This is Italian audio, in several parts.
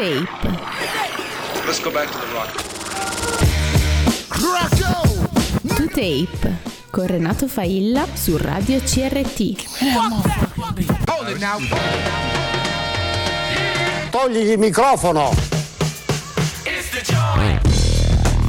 Tape. Let's go back to the rock. To Tape con Renato Failla su Radio CRT. Togli il microfono!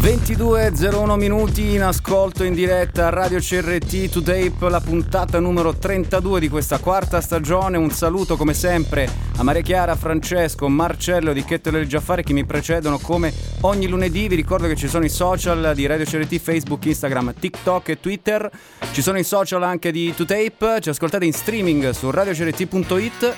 22.01 minuti in ascolto in diretta a Radio CRT to Tape, la puntata numero 32 di questa quarta stagione. Un saluto come sempre a Maria Chiara, Francesco, Marcello di Chetto e Giaffare che mi precedono come ogni lunedì. Vi ricordo che ci sono i social di Radio CRT, Facebook, Instagram, TikTok e Twitter. Ci sono i social anche di To Tape, ci ascoltate in streaming su radiocrt.it.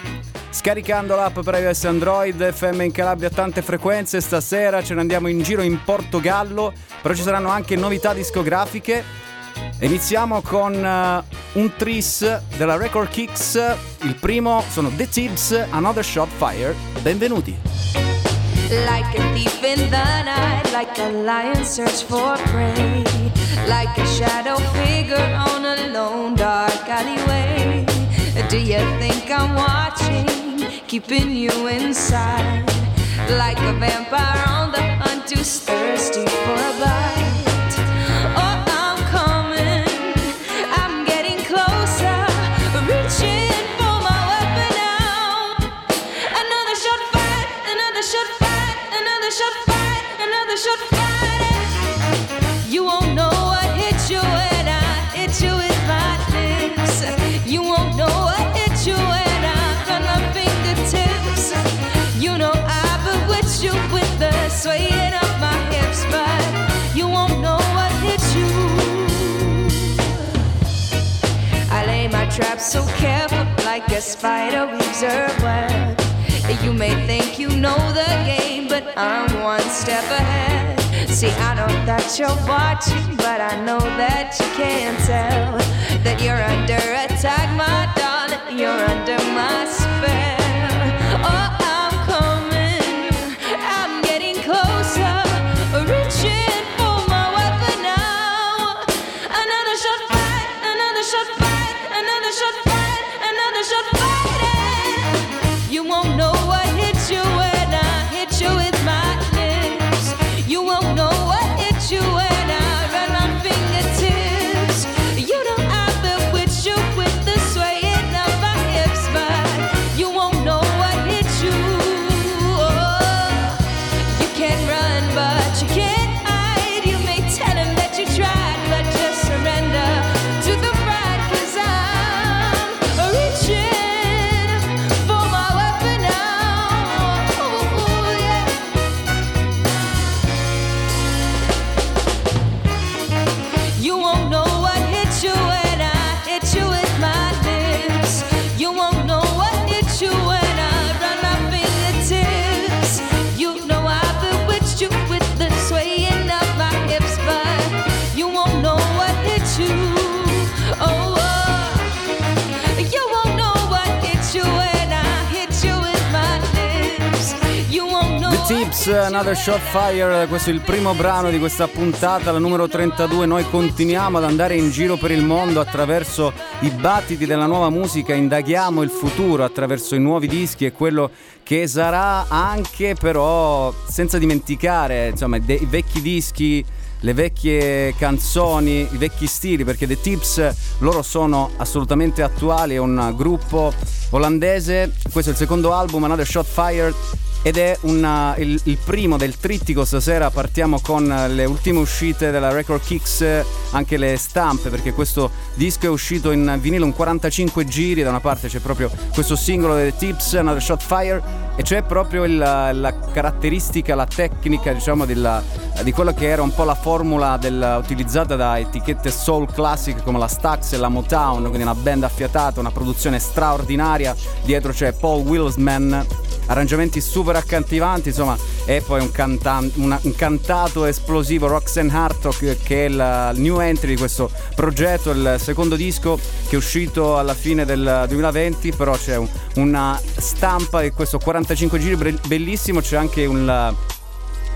Scaricando l'app per iOS Android, FM in Calabria a tante frequenze, stasera ce ne andiamo in giro in Portogallo, però ci saranno anche novità discografiche. Iniziamo con uh, un tris della Record Kicks, il primo sono The Tips, Another Shot Fire, benvenuti. Like a thief in the night, like a lion search for prey, like a shadow figure on a lone dark alleyway. Do you think I'm watching? keeping you inside. Like a vampire on the hunt, who's thirsty for swaying of my hips, but you won't know what hit you. I lay my trap so careful, like a spider weaves her web. You may think you know the game, but I'm one step ahead. See, I know that you're watching, but I know that you can't tell that you're under attack, my Tips, hit you Another Shot Fire, questo è il primo brano di questa puntata, la numero 32. Noi continuiamo ad andare in giro per il mondo attraverso i battiti della nuova musica, indaghiamo il futuro attraverso i nuovi dischi e quello che sarà anche però senza dimenticare insomma dei i vecchi dischi le vecchie canzoni, i vecchi stili, perché The Tips loro sono assolutamente attuali, è un gruppo olandese, questo è il secondo album, Another Shot Fired, ed è una- il, il primo del trittico stasera. Partiamo con le ultime uscite della Record Kicks anche le stampe perché questo disco è uscito in vinile un 45 giri. Da una parte c'è proprio questo singolo delle Tips Another Shot Fire e c'è proprio il- la caratteristica la tecnica diciamo della- di quello che era un po' la formula del- utilizzata da etichette soul classic come la Stax e la Motown quindi una band affiatata una produzione straordinaria. Dietro c'è Paul Willsman arrangiamenti super accattivanti, insomma, e poi un, cantan- una- un cantato esplosivo Roxanne Hartog che è il new entry di questo progetto, il secondo disco che è uscito alla fine del 2020, però c'è un- una stampa di questo 45 giri be- bellissimo, c'è anche un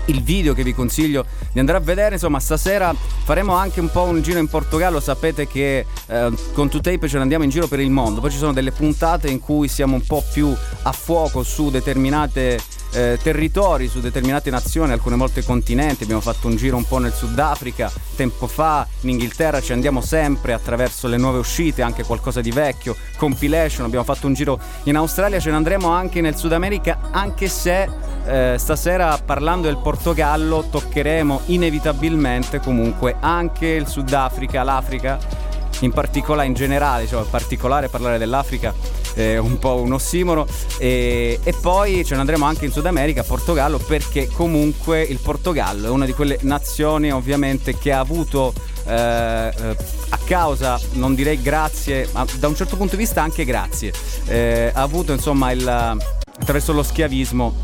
il video che vi consiglio di andare a vedere. Insomma, stasera faremo anche un po' un giro in Portogallo. Sapete che eh, con 2Tape ce ne andiamo in giro per il mondo. Poi ci sono delle puntate in cui siamo un po' più a fuoco su determinate eh, territori, su determinate nazioni, alcune volte continenti. Abbiamo fatto un giro un po' nel Sudafrica, tempo fa in Inghilterra ci andiamo sempre attraverso le nuove uscite, anche qualcosa di vecchio, compilation. Abbiamo fatto un giro in Australia, ce ne andremo anche nel Sud America, anche se eh, stasera parlando del Portogallo toccheremo inevitabilmente comunque anche il Sudafrica, l'Africa in particolare in generale, cioè in particolare parlare dell'Africa è un po' un ossimoro. E, e, poi ce ne andremo anche in Sud America, Portogallo, perché comunque il Portogallo è una di quelle nazioni ovviamente che ha avuto eh, eh, a causa, non direi grazie, ma da un certo punto di vista anche grazie, eh, ha avuto insomma il, attraverso lo schiavismo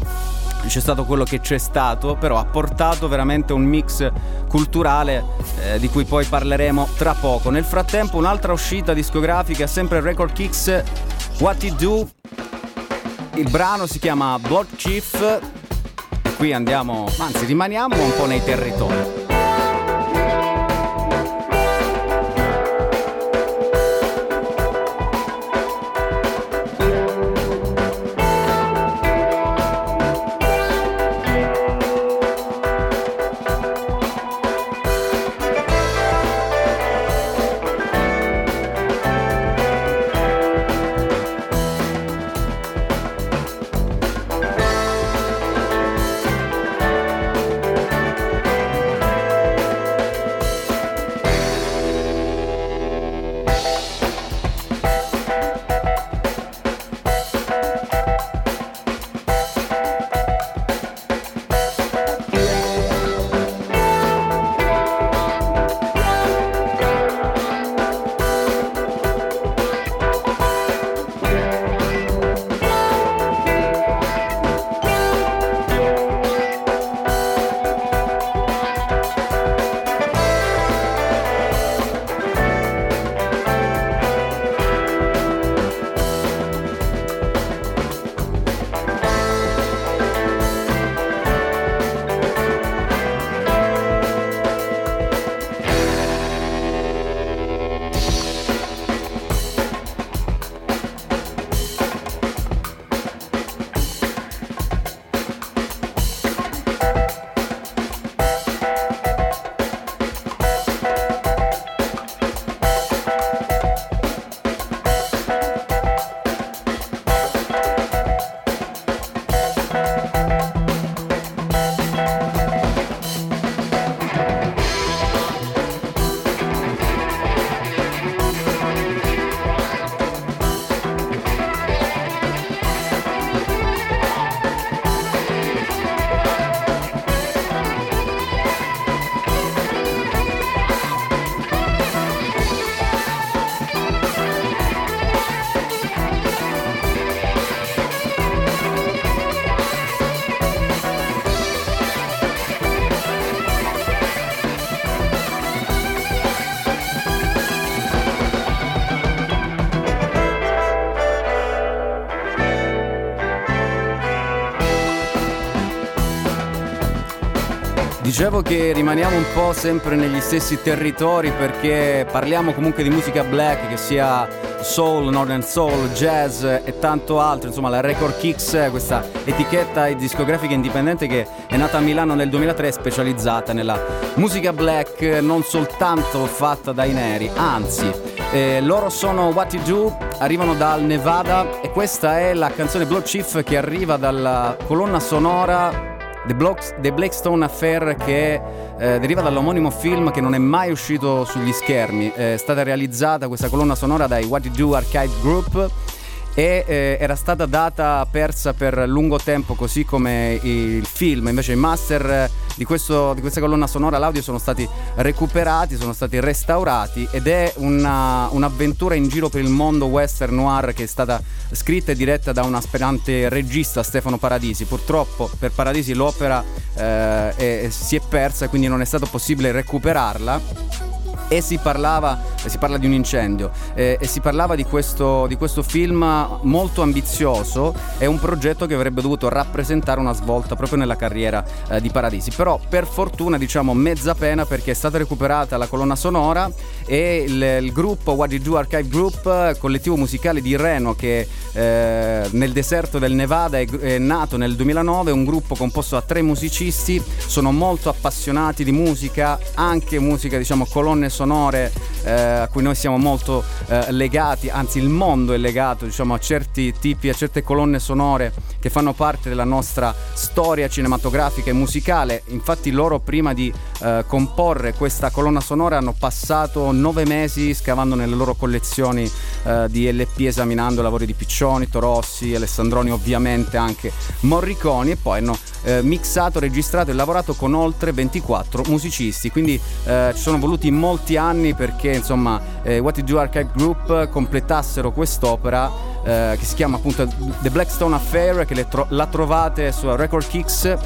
c'è stato quello che c'è stato, però ha portato veramente un mix culturale eh, di cui poi parleremo tra poco. Nel frattempo un'altra uscita discografica, sempre Record Kicks, What You Do. Il brano si chiama Blood Chief. Qui andiamo, anzi rimaniamo un po' nei territori. Dicevo che rimaniamo un po' sempre negli stessi territori perché parliamo comunque di musica black, che sia soul, northern soul, jazz e tanto altro, insomma la Record Kicks, questa etichetta discografica indipendente che è nata a Milano nel 2003 specializzata nella musica black non soltanto fatta dai neri, anzi eh, loro sono What You Do, arrivano dal Nevada e questa è la canzone Blood Chief che arriva dalla colonna sonora The, Blocks, The Blackstone Affair che eh, deriva dall'omonimo film che non è mai uscito sugli schermi. È stata realizzata questa colonna sonora dai What You Do Archive Group e eh, era stata data persa per lungo tempo così come il film invece i master di, questo, di, questa colonna sonora l'audio sono stati recuperati sono stati restaurati ed è una, un'avventura in giro per il mondo western noir che è stata scritta e diretta da un aspirante regista Stefano Paradisi. Purtroppo per Paradisi l'opera eh, è, si è persa e quindi non è stato possibile recuperarla e si parlava, si parla di un incendio eh, e si parlava di questo, di questo film molto ambizioso è un progetto che avrebbe dovuto rappresentare una svolta proprio nella carriera eh, di Paradisi. Però per fortuna diciamo mezza pena perché è stata recuperata la colonna sonora e il, il gruppo What You Do Archive Group collettivo musicale di Reno che eh, nel deserto del Nevada, è, è, nato nel 2009, un gruppo composto da tre musicisti, sono molto appassionati di musica, anche musica, diciamo, colonne sonore eh, a cui noi siamo molto eh, legati, anzi il mondo è legato, diciamo, a certi tipi, a certe colonne sonore che fanno parte della nostra storia cinematografica e musicale. Infatti loro prima di eh, comporre questa colonna sonora hanno passato nove mesi scavando nelle loro collezioni eh, di LP esaminando lavori di Piccioni, Torossi, Alessandroni, ovviamente anche Morriconi e poi hanno eh, mixato, registrato e lavorato con oltre 24 musicisti. Quindi eh, ci sono voluti molti anni perché insomma eh, What You Do Archive Group completassero quest'opera eh, che si chiama appunto The Blackstone Affair che tro- la trovate su Record Kicks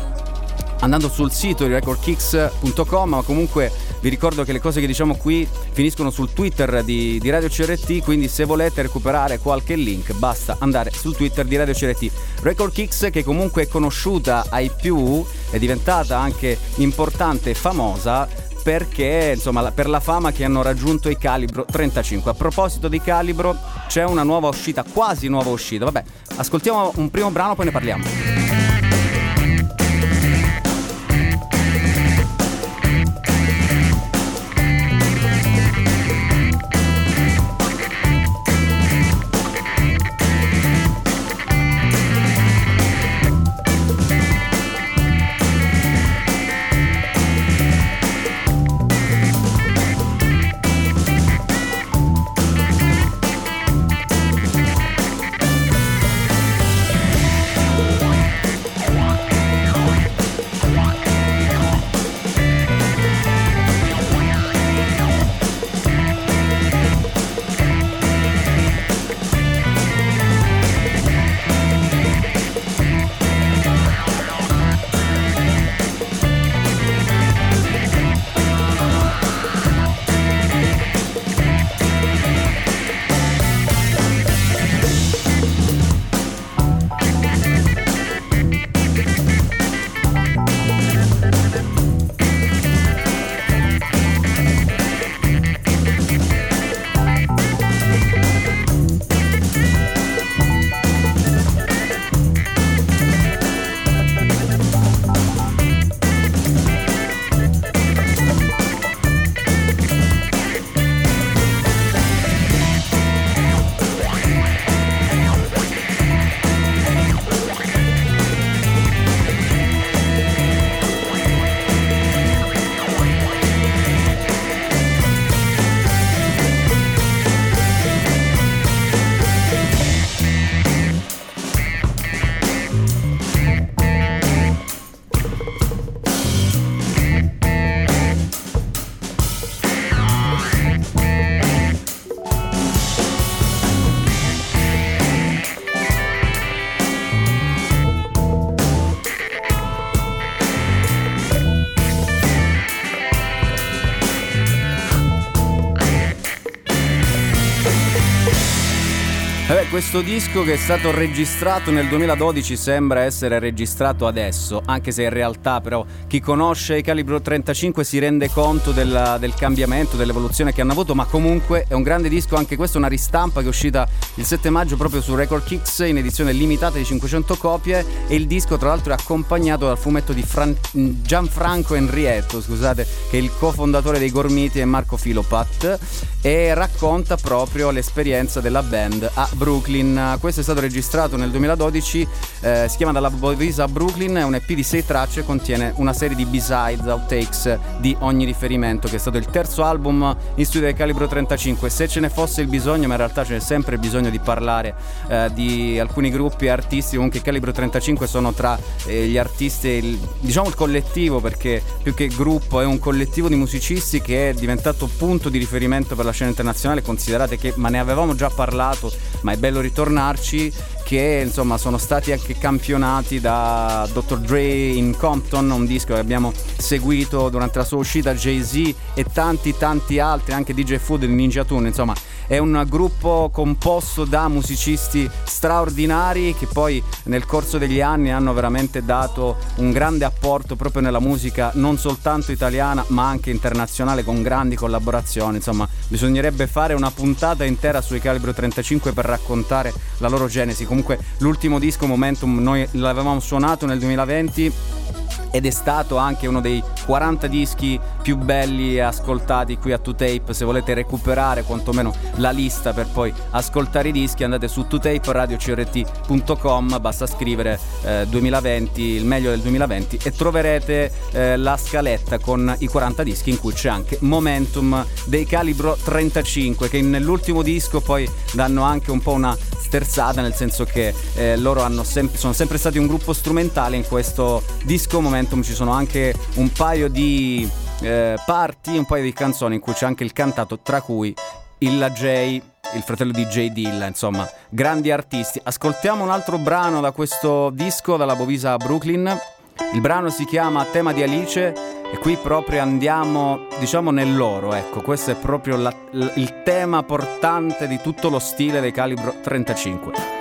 andando sul sito di recordkicks.com ma comunque vi ricordo che le cose che diciamo qui finiscono sul Twitter di, di, Radio CRT quindi se volete recuperare qualche link basta andare sul Twitter di Radio CRT Record Kicks che comunque è conosciuta ai più è diventata anche importante e famosa perché insomma per la fama che hanno raggiunto i Calibro 35 a proposito di Calibro c'è una nuova uscita quasi nuova uscita. Vabbè ascoltiamo un primo brano poi ne parliamo questo disco che è stato registrato nel 2012 sembra essere registrato adesso, anche se in realtà però chi conosce i Calibro 35 si rende conto della, del cambiamento, dell'evoluzione che hanno avuto, ma comunque è un grande disco, anche questo è una ristampa che è uscita il 7 maggio proprio su Record Kicks in edizione limitata di 500 copie e il disco tra l'altro è accompagnato dal fumetto di Fran- Gianfranco Enrietto, scusate, che è il cofondatore dei Gormiti e Marco Filopat e racconta proprio l'esperienza della band a Brooklyn. Questo è stato registrato nel 2012, eh, si chiama Dalla Bovisa Brooklyn, è un EP di 6 tracce, contiene una serie di B-sides, outtakes di ogni riferimento, che è stato il terzo album in studio del calibro 35. Se ce ne fosse il bisogno, ma in realtà ce n'è sempre bisogno di parlare eh, di alcuni gruppi e artisti, comunque il calibro 35 sono tra eh, gli artisti, il, diciamo il collettivo, perché più che gruppo è un collettivo di musicisti che è diventato punto di riferimento per la scena internazionale, considerate che, ma ne avevamo già parlato, ma è bello ritornarci, che insomma sono stati anche campionati da Dr. Dre in Compton, un disco che abbiamo seguito durante la sua uscita, Jay-Z e tanti tanti altri, anche DJ Food e Ninja Tune, insomma è un gruppo composto da musicisti straordinari che poi nel corso degli anni hanno veramente dato un grande apporto proprio nella musica non soltanto italiana ma anche internazionale con grandi collaborazioni. Insomma, bisognerebbe fare una puntata intera sui Calibro 35 per raccontare la loro genesi. Comunque l'ultimo disco Momentum noi l'avevamo suonato nel 2020 ed è stato anche uno dei 40 dischi più belli ascoltati qui a 2Tape. Se volete recuperare quantomeno la lista per poi ascoltare i dischi, andate su 2tape basta scrivere eh, 2020, il meglio del 2020 e troverete eh, la scaletta con i 40 dischi in cui c'è anche Momentum dei calibro 35 che nell'ultimo disco poi danno anche un po' una sterzata nel senso che eh, loro sem- sono sempre stati un gruppo strumentale in questo disco Momentum ci sono anche un paio di eh, parti, un paio di canzoni in cui c'è anche il cantato tra cui Illa J il fratello di J. Dilla, insomma, grandi artisti. Ascoltiamo un altro brano da questo disco, dalla Bovisa Brooklyn. Il brano si chiama Tema di Alice e qui proprio andiamo, diciamo, nell'oro, ecco, questo è proprio la, il tema portante di tutto lo stile dei calibro 35.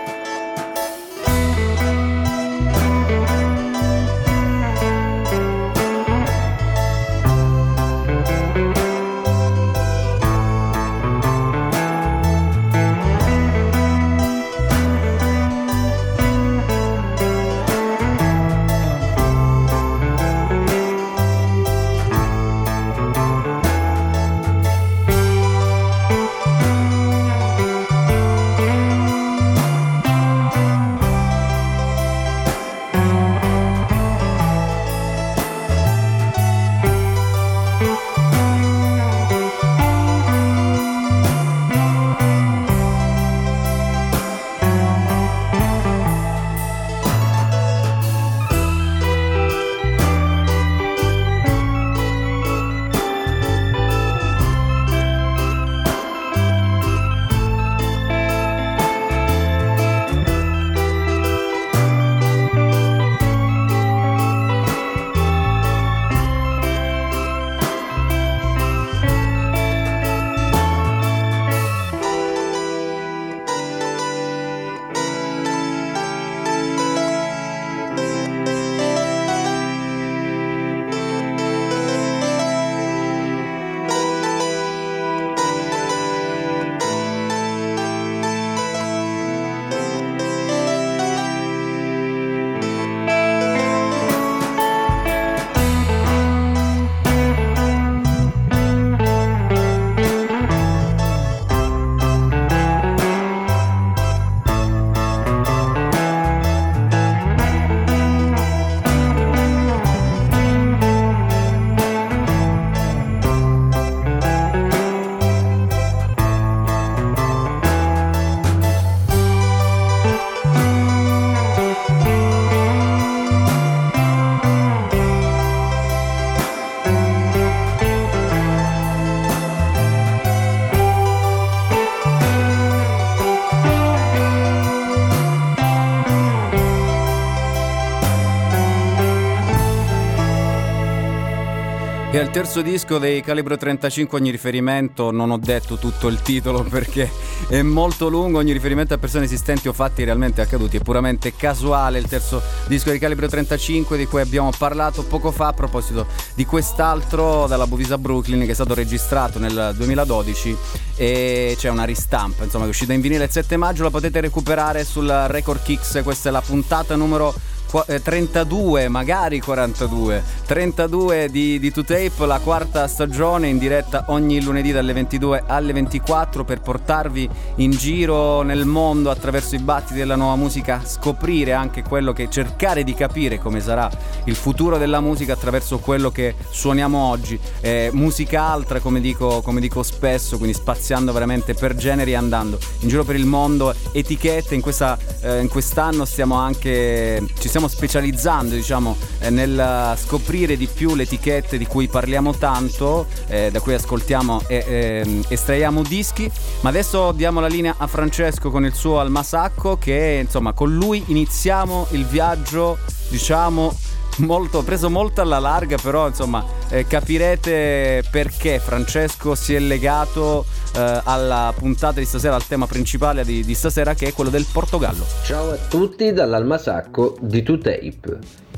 Il terzo disco dei Calibro 35, ogni riferimento, non ho detto tutto il titolo perché è molto lungo, ogni riferimento a persone esistenti o fatti realmente accaduti. È puramente casuale, il terzo disco di Calibro 35 di cui abbiamo parlato poco fa a proposito di quest'altro dalla Bovisa Brooklyn che è stato registrato nel 2012 e c'è una ristampa, insomma che è uscita in vinile il 7 maggio, la potete recuperare sul Record Kicks, questa è la puntata numero 32, eh, magari 42. 32 di, di 2Tape, la quarta stagione in diretta ogni lunedì dalle 22 alle 24 per portarvi in giro nel mondo attraverso i battiti della nuova musica, scoprire anche quello che cercare di capire come sarà il futuro della musica attraverso quello che suoniamo oggi. Eh, musica altra, come dico, come dico spesso, quindi spaziando veramente per generi e andando in giro per il mondo, etichette. In, questa, eh, in quest'anno stiamo anche ci stiamo specializzando diciamo, eh, nel scoprire di più le etichette di cui parliamo tanto, eh, da cui ascoltiamo e eh, estraiamo dischi, ma adesso diamo la linea a Francesco con il suo Almasacco che insomma con lui iniziamo il viaggio diciamo molto, preso molto alla larga, però insomma eh, capirete perché Francesco si è legato eh, alla puntata di stasera, al tema principale di, di stasera che è quello del Portogallo. Ciao a tutti dall'Almasacco di 2Tape.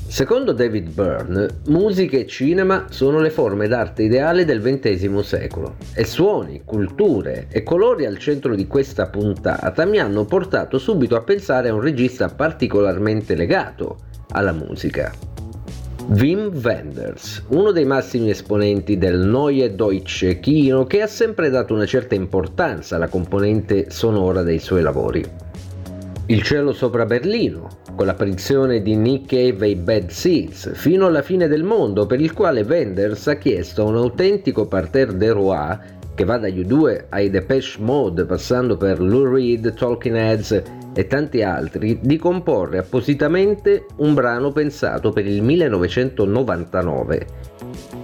Secondo David Byrne, musica e cinema sono le forme d'arte ideali del XX secolo e suoni, culture e colori al centro di questa puntata mi hanno portato subito a pensare a un regista particolarmente legato alla musica. Wim Wenders, uno dei massimi esponenti del Neue Deutsche Kino che ha sempre dato una certa importanza alla componente sonora dei suoi lavori. Il cielo sopra Berlino, con l'apparizione di Nick Cave e i Bad Seeds, fino alla fine del mondo, per il quale Wenders ha chiesto un autentico parterre de roi che va dagli U2 ai Depeche Mode, passando per Lou Reed, Talking Heads e tanti altri, di comporre appositamente un brano pensato per il 1999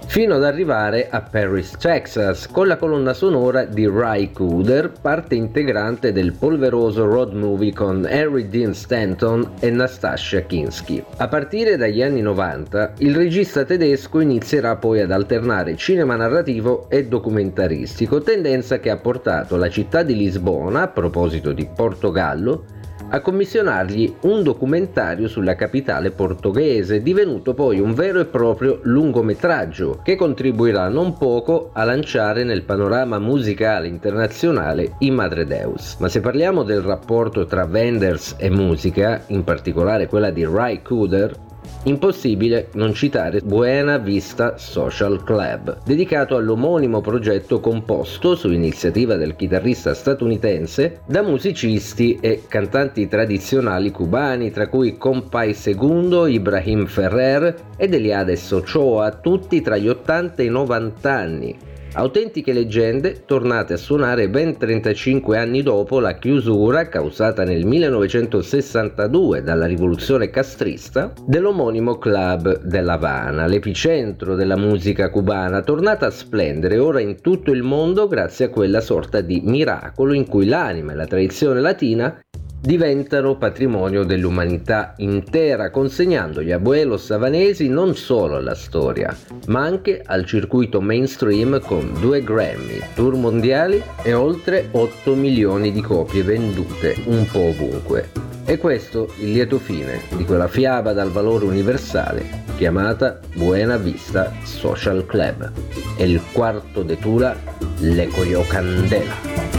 fino ad arrivare a Paris, Texas, con la colonna sonora di Ry Cooder, parte integrante del polveroso road movie con Harry Dean Stanton e Nastasia Kinski. A partire dagli anni 90, il regista tedesco inizierà poi ad alternare cinema narrativo e documentaristico, tendenza che ha portato la città di Lisbona, a proposito di Portogallo, a commissionargli un documentario sulla capitale portoghese, divenuto poi un vero e proprio lungometraggio che contribuirà non poco a lanciare nel panorama musicale internazionale i Madre Deus. Ma se parliamo del rapporto tra Wenders e musica, in particolare quella di Ry Cooder, Impossibile non citare Buena Vista Social Club, dedicato all'omonimo progetto composto su iniziativa del chitarrista statunitense da musicisti e cantanti tradizionali cubani, tra cui Compay Segundo, Ibrahim Ferrer ed Eliades Ochoa, tutti tra gli 80 e i 90 anni Autentiche leggende tornate a suonare ben 35 anni dopo la chiusura causata nel 1962 dalla rivoluzione castrista dell'omonimo club dell'Havana, l'epicentro della musica cubana, tornata a splendere ora in tutto il mondo grazie a quella sorta di miracolo in cui l'anima e la tradizione latina diventano patrimonio dell'umanità intera, consegnando gli abuelos savanesi non solo alla storia, ma anche al circuito mainstream con due Grammy, tour mondiali e oltre 8 milioni di copie vendute un po' ovunque. E questo il lieto fine di quella fiaba dal valore universale chiamata Buena Vista Social Club. E il quarto de Tula, Le Corio Candela.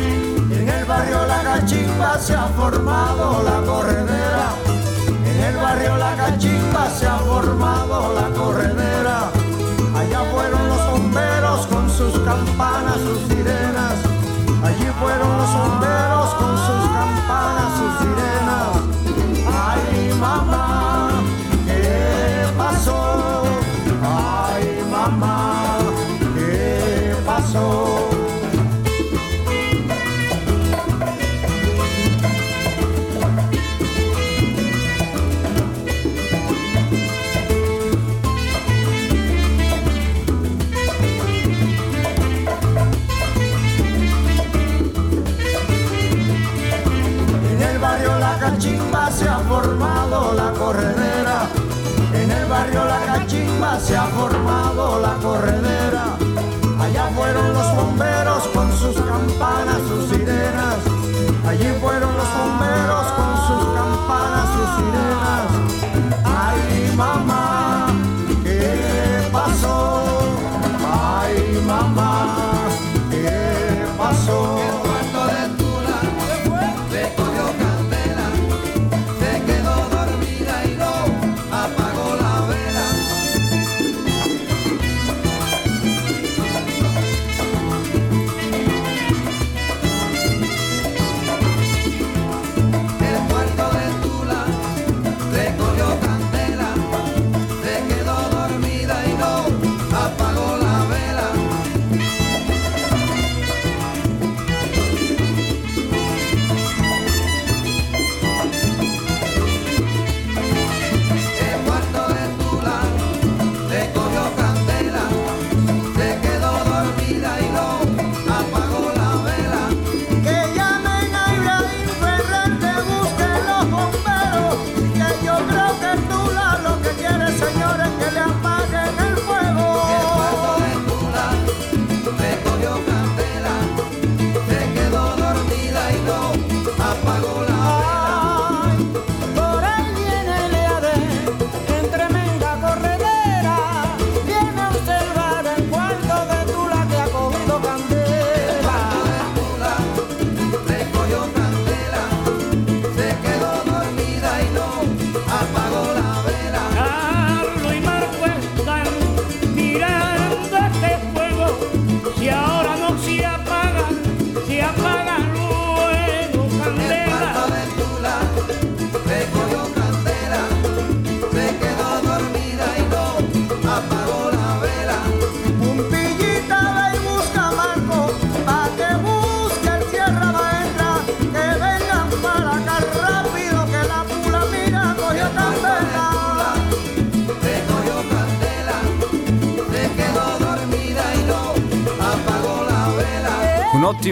Barrio La Cachimba se ha formado la corredera. En el barrio La Cachimba se ha formado la corredera. Allá fueron los bomberos con sus campanas, sus sirenas. Allí fueron los bomberos con sus campanas, sus sirenas. Ay, mamá, se ha formado la corredera. En el barrio La Cachimba se ha formado la corredera. Allá fueron los bomberos con sus campanas, sus sirenas. Allí fueron los bomberos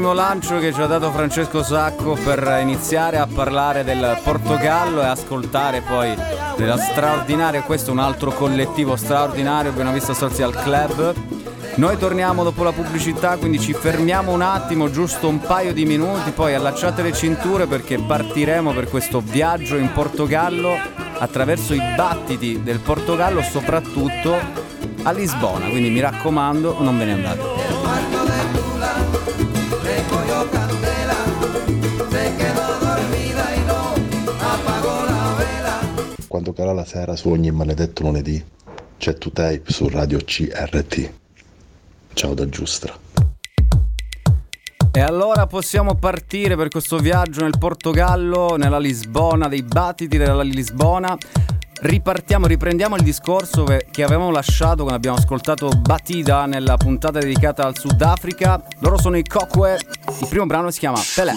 Ottimo lancio che ci ha dato Francesco Sacco per iniziare a parlare del Portogallo e ascoltare poi della straordinaria, questo è un altro collettivo straordinario, abbiamo visto Social Club. Noi torniamo dopo la pubblicità, quindi ci fermiamo un attimo, giusto un paio di minuti, poi allacciate le cinture perché partiremo per questo viaggio in Portogallo attraverso i battiti del Portogallo, soprattutto a Lisbona, quindi mi raccomando non ve ne andate. Cala la sera su ogni maledetto lunedì c'è tu tape su Radio CRT. Ciao da Giustra. E allora possiamo partire per questo viaggio nel Portogallo, nella Lisbona, dei battiti della Lisbona. Ripartiamo, riprendiamo il discorso che avevamo lasciato quando abbiamo ascoltato Batida nella puntata dedicata al Sudafrica. Loro sono i Kokwe, il primo brano si chiama Pelé.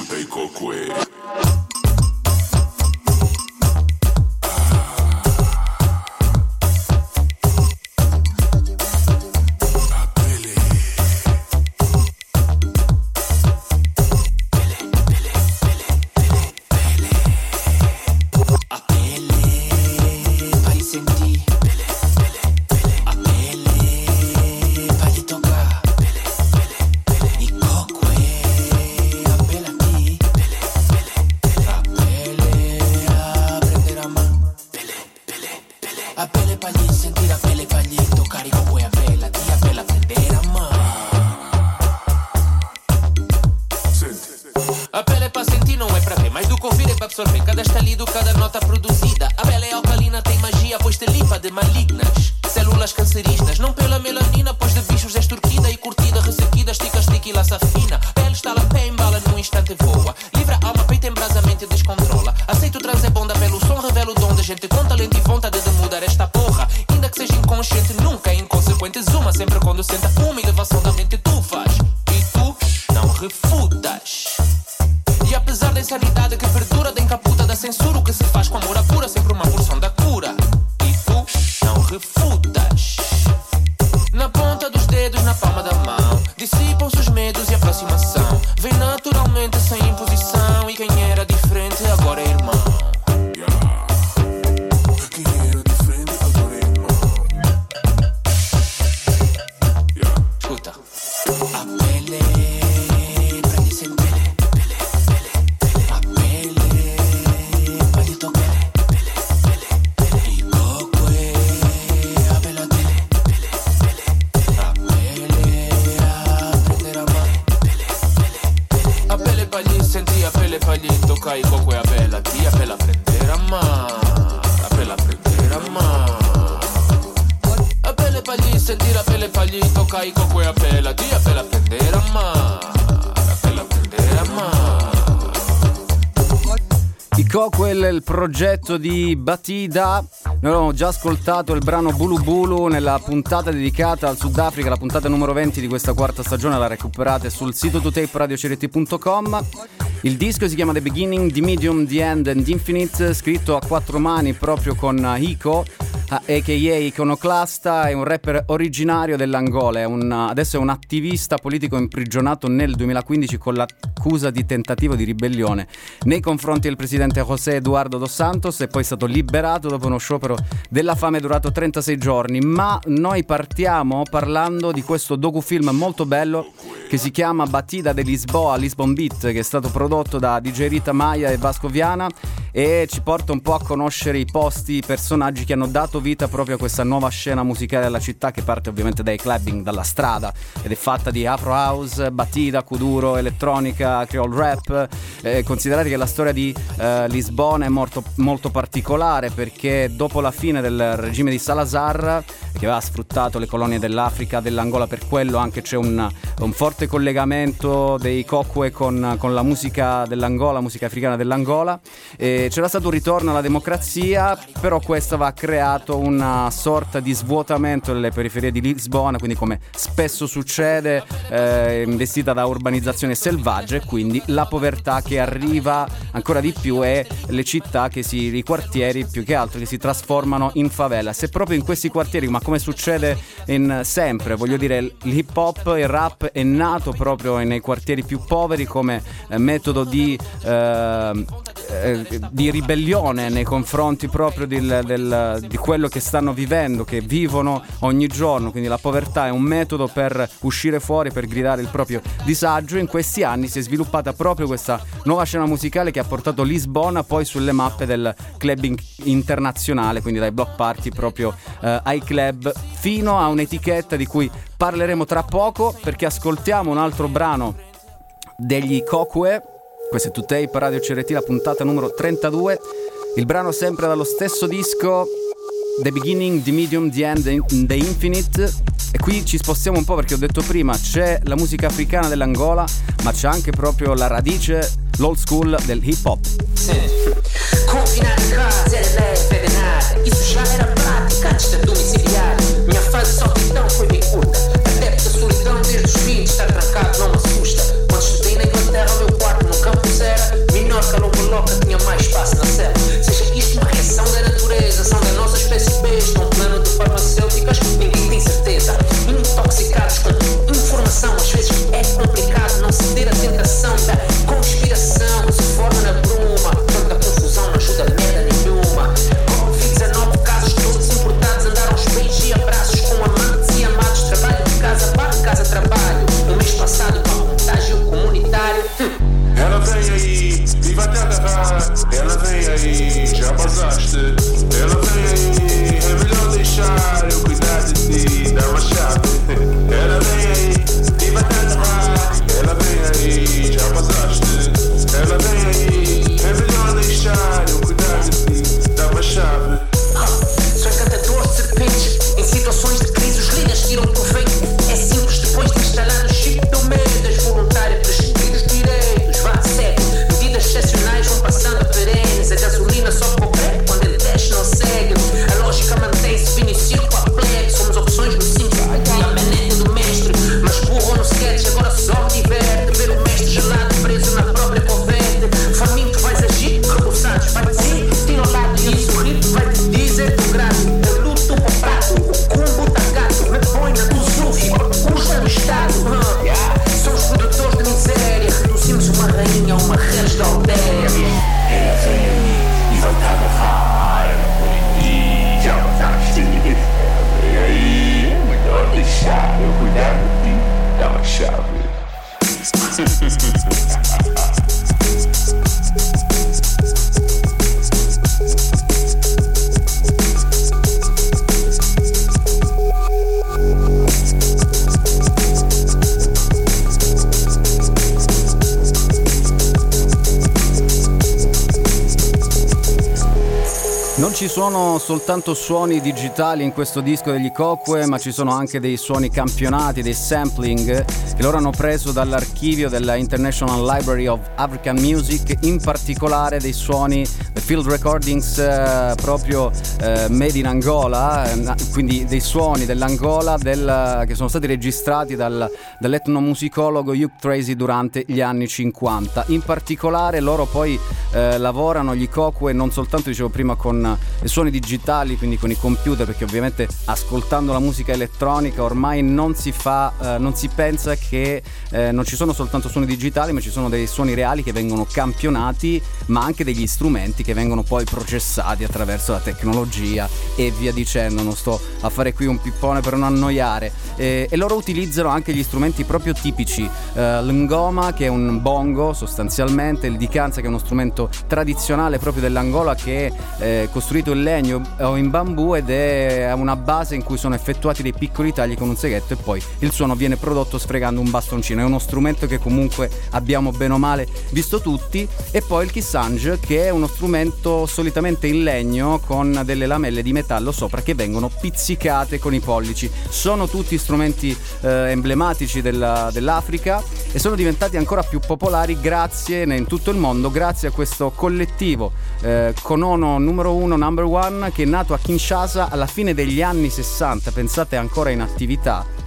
Malignas. Células cancerígenas, não pela melanina, Il progetto di Batida. Noi abbiamo già ascoltato il brano Bulu Bulu nella puntata dedicata al Sudafrica, la puntata numero 20 di questa quarta stagione, la recuperate sul sito tutaperadio.com. Il disco si chiama The Beginning, The Medium, The End and Infinite, scritto a quattro mani proprio con Hiko, a.k.a. Iconoclasta, è un rapper originario dell'Angola, è un- adesso è un attivista politico imprigionato nel 2015 con l'accusa di tentativo di ribellione nei confronti del presidente José Eduardo dos Santos e poi è stato liberato dopo uno sciopero della fame durato 36 giorni. Ma noi partiamo parlando di questo docufilm molto bello che si chiama Batida de Lisboa, Lisbon Beat, che è stato prodotto da DJ Rita Maya e Vasco Viana e ci porta un po' a conoscere i posti, i personaggi che hanno dato vita proprio a questa nuova scena musicale della città che parte ovviamente dai clubbing, dalla strada ed è fatta di Afro House, Batida, Kuduro, elettronica, creole rap. Eh, considerate che la storia di eh, Lisbona è molto, molto particolare perché dopo la fine del regime di Salazar, che aveva sfruttato le colonie dell'Africa, dell'Angola, per quello anche c'è un, un forte collegamento dei Kokwe con, con la musica dell'Angola, musica africana dell'Angola. E E c'era stato un ritorno alla democrazia, però questo aveva creato una sorta di svuotamento nelle periferie di Lisbona, quindi come spesso succede, eh, investita da urbanizzazione selvaggia e quindi la povertà che arriva ancora di più e le città che si, i quartieri più che altro che si trasformano in favela. Se proprio in questi quartieri, ma come succede in sempre, voglio dire, l'hip hop il rap è nato proprio nei quartieri più poveri come eh, metodo di, eh, eh, di, ribellione nei confronti proprio del, del, di quello che stanno vivendo, che vivono ogni giorno, quindi la povertà è un metodo per uscire fuori, per gridare il proprio disagio. In questi anni si è sviluppata proprio questa nuova scena musicale che ha portato Lisbona poi sulle mappe del clubbing internazionale, quindi dai block party proprio eh, ai club, fino a un'etichetta di cui parleremo tra poco perché ascoltiamo un altro brano degli Kokue. Questo è To Tape Radio CRT, la puntata numero 32. Il brano sempre dallo stesso disco, The Beginning, The Medium, The End, The Infinite. E qui ci spostiamo un po' perché ho detto prima, c'è la musica africana dell'Angola, ma c'è anche proprio la radice, l'old school del hip hop. Confinare in casa era lei federale, isso já era sono soltanto suoni digitali in questo disco degli Cocque, ma ci sono anche dei suoni campionati, dei sampling che loro hanno preso dall'archivio della International Library of African Music, in particolare dei suoni the field recordings eh, proprio eh, made in Angola, eh, quindi dei suoni dell'Angola del, che sono stati registrati dal, dall'etnomusicologo Hugh Tracy durante gli anni 50. In particolare loro poi eh, lavorano gli Cocque non soltanto dicevo prima con i suoni digitali, quindi con i computer, perché ovviamente ascoltando la musica elettronica ormai non si fa, eh, non si pensa che eh, non ci sono soltanto suoni digitali, ma ci sono dei suoni reali che vengono campionati, ma anche degli strumenti che vengono poi processati attraverso la tecnologia e via dicendo. Non sto a fare qui un pippone per non annoiare. Eh, e loro utilizzano anche gli strumenti proprio tipici, eh, l'ngoma che è un bongo sostanzialmente, il dicanza che è uno strumento tradizionale proprio dell'Angola che è costruito in legno o in bambù ed è una base in cui sono effettuati dei piccoli tagli con un seghetto e poi il suono viene prodotto sfregando un bastoncino. È uno strumento che comunque abbiamo bene o male visto tutti. E poi il Kissange che è uno strumento solitamente in legno con delle lamelle di metallo sopra che vengono pizzicate con i pollici. Sono tutti strumenti eh, emblematici della, dell'Africa e sono diventati ancora più popolari grazie in tutto il mondo grazie a questo collettivo eh, Konono numero uno, number one, che è nato a Kinshasa alla fine degli anni 60, pensate ancora in attività.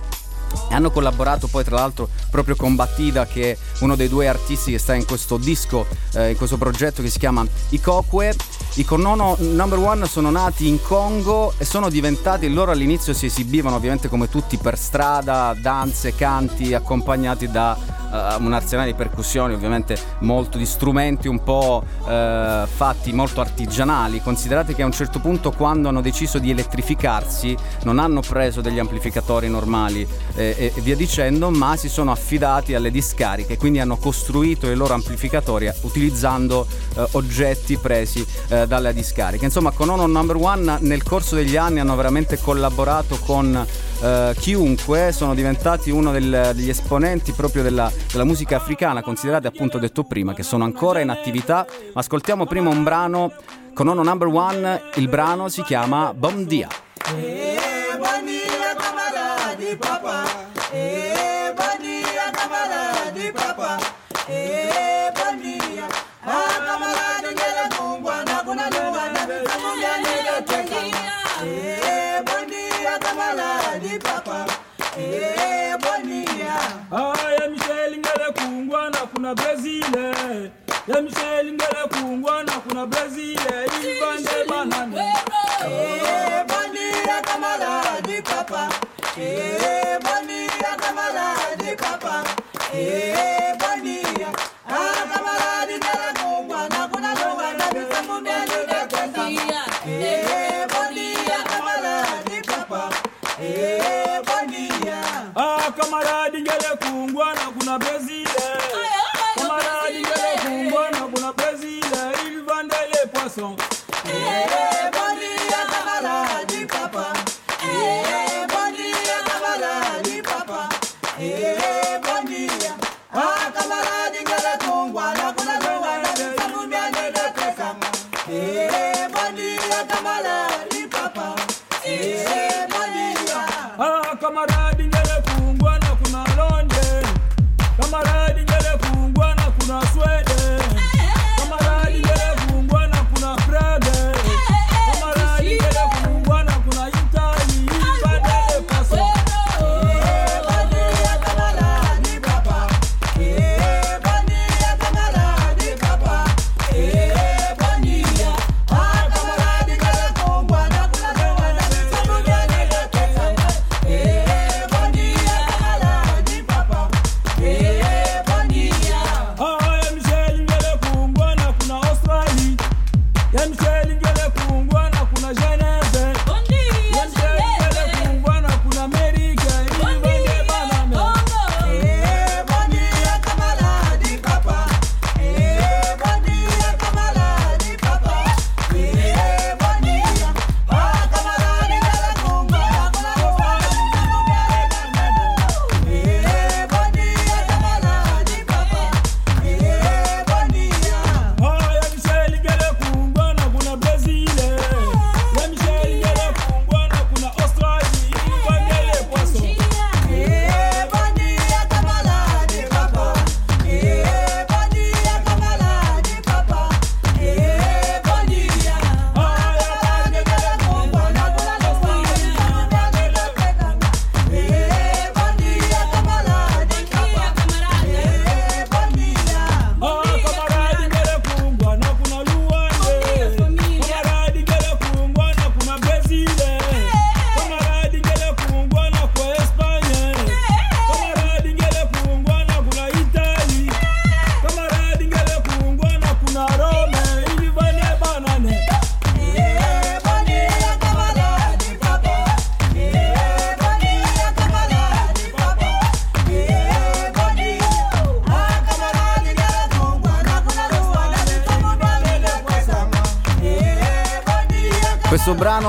Hanno collaborato poi tra l'altro proprio con Battida che è uno dei due artisti che sta in questo disco, eh, in questo progetto che si chiama Ikokwe. I Konono Number One sono nati in Congo e sono diventati, loro all'inizio si esibivano ovviamente come tutti per strada, danze, canti, accompagnati da uh, un arsenale di percussioni, ovviamente molto di strumenti un po' uh, fatti molto artigianali. Considerate che a un certo punto quando hanno deciso di elettrificarsi non hanno preso degli amplificatori normali e, e via dicendo, ma si sono affidati alle discariche, quindi hanno costruito i loro amplificatori utilizzando uh, oggetti presi dalle discariche. Insomma, con Ono Number One nel corso degli anni hanno veramente collaborato con chiunque, sono diventati uno del, degli esponenti proprio della, della musica africana, considerate appunto detto prima che sono ancora in attività, ascoltiamo prima un brano con Ono Number One, il brano si chiama Bom Dia. di papa. Eh, bom dia, camarada di papa. Eh, bom dia. Ah, camarada, ngela mungwa na kuna lua na kamunya nile teka. Eh, bom dia, di papa. Eh, bom dia. Ah, ya Michelle ngela kungwa na kuna Brasile. Ya eh, eh, ah, Michelle ngela kungwa na kuna Brasile. Ibande banane. Eh, bom dia, di papa. Eh, Bonilla, Tamala, de Papa. Eh, Bonilla, ah, Tamala, de Taragua, Nakuna, Loga, Nabi, Samunda, Loga, Kwanza. Eh, Bonilla, Tamala, Brazil. Il vendait les poissons.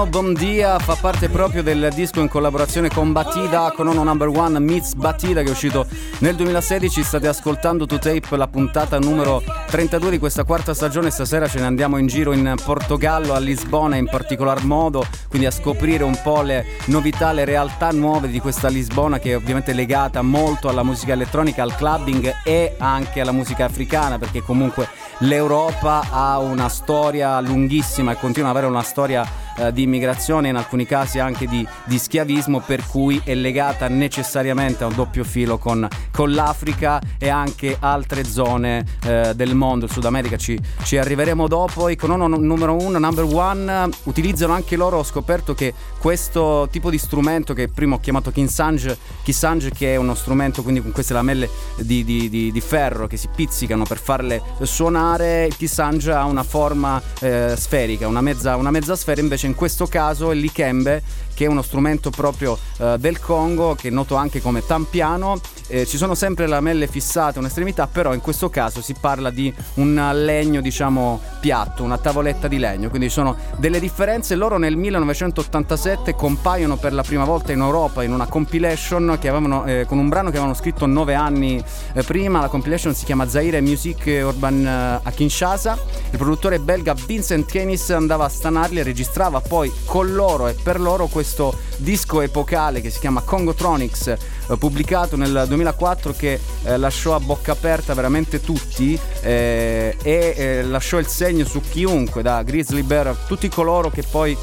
Brano Bom Dia fa parte proprio del disco in collaborazione con Batida, con Ono Number One Meets Batida che è uscito nel 2016. State ascoltando To Tape la puntata numero 32 di questa quarta stagione. Stasera ce ne andiamo in giro in Portogallo, a Lisbona in particolar modo, quindi a scoprire un po' le novità, le realtà nuove di questa Lisbona che è ovviamente legata molto alla musica elettronica, al clubbing e anche alla musica africana perché comunque l'Europa ha una storia lunghissima e continua ad avere una storia eh, di immigrazione, in alcuni casi anche di, di, schiavismo, per cui è legata necessariamente a un doppio filo con, con l'Africa e anche altre zone eh, del mondo. Il Sud America ci, ci arriveremo dopo. I Conono numero uno, number one, utilizzano anche loro. Ho scoperto che questo tipo di strumento che prima ho chiamato Kinsange, Kisange, che è uno strumento quindi con queste lamelle di, di, di, di ferro che si pizzicano per farle suonare, il Kisange ha una forma eh, sferica, una mezza, una mezza sfera invece invece in questo caso il likembe che è uno strumento proprio eh, del Congo che è noto anche come tampiano. Eh, ci sono sempre lamelle fissate un'estremità però in questo caso si parla di un legno diciamo piatto una tavoletta di legno. Quindi ci sono delle differenze. Loro nel 1987 compaiono per la prima volta in Europa in una compilation avevano, eh, con un brano che avevano scritto nove anni eh, prima. La compilation si chiama Zaire Music Urban eh, a Kinshasa. Il produttore belga Vincent Kenis andava a stanarli e registrava poi con loro e per loro questo disco epocale che si chiama Congotronics, eh, pubblicato nel 2004 che eh, lasciò a bocca aperta veramente tutti eh, e eh, lasciò il segno su chiunque, da Grizzly Bear a tutti coloro che poi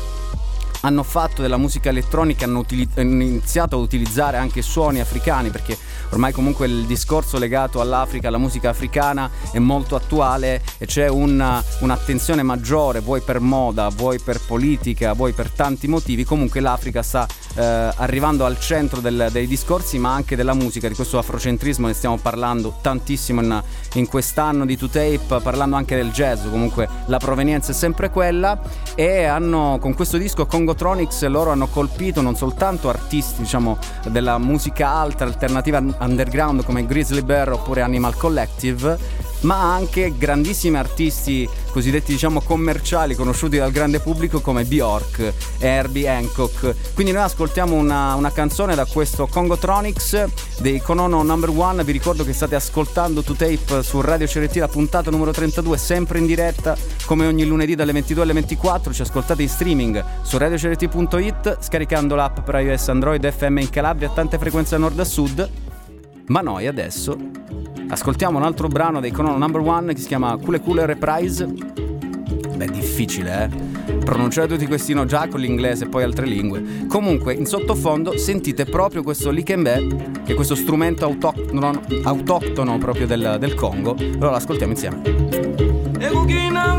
hanno fatto della musica elettronica, hanno, utili- hanno iniziato a utilizzare anche suoni africani perché ormai comunque il discorso legato all'Africa, alla musica africana è molto attuale e c'è una, un'attenzione maggiore, vuoi per moda, vuoi per politica, vuoi per tanti motivi, comunque l'Africa sta eh, arrivando al centro del, dei discorsi ma anche della musica, di questo afrocentrismo ne stiamo parlando tantissimo in, in quest'anno di 2Tape, parlando anche del jazz, comunque la provenienza è sempre quella e hanno con questo disco Congotronics loro hanno colpito non soltanto artisti diciamo della musica alta, alternativa underground come Grizzly Bear oppure Animal Collective ma anche grandissimi artisti cosiddetti diciamo commerciali conosciuti dal grande pubblico come Bjork e Herbie Hancock. Quindi noi ascoltiamo una, una canzone da questo Congotronics dei Konono Number One. Vi ricordo che state ascoltando To Tape su Radio CRT la puntata numero 32, sempre in diretta come ogni lunedì dalle 22 alle 24. Ci ascoltate in streaming su radiocrt.it scaricando l'app per iOS Android FM in Calabria a tante frequenze da nord a sud. Ma noi adesso Ascoltiamo un altro brano dei Conono Number One che si chiama Kule Kule Reprise. Beh, difficile, eh? Pronunciare tutti questi no già con l'inglese e poi altre lingue. Comunque, in sottofondo sentite proprio questo likembe, che è questo strumento autoctono, autoctono proprio del, del Congo. Allora l'ascoltiamo insieme. ekukina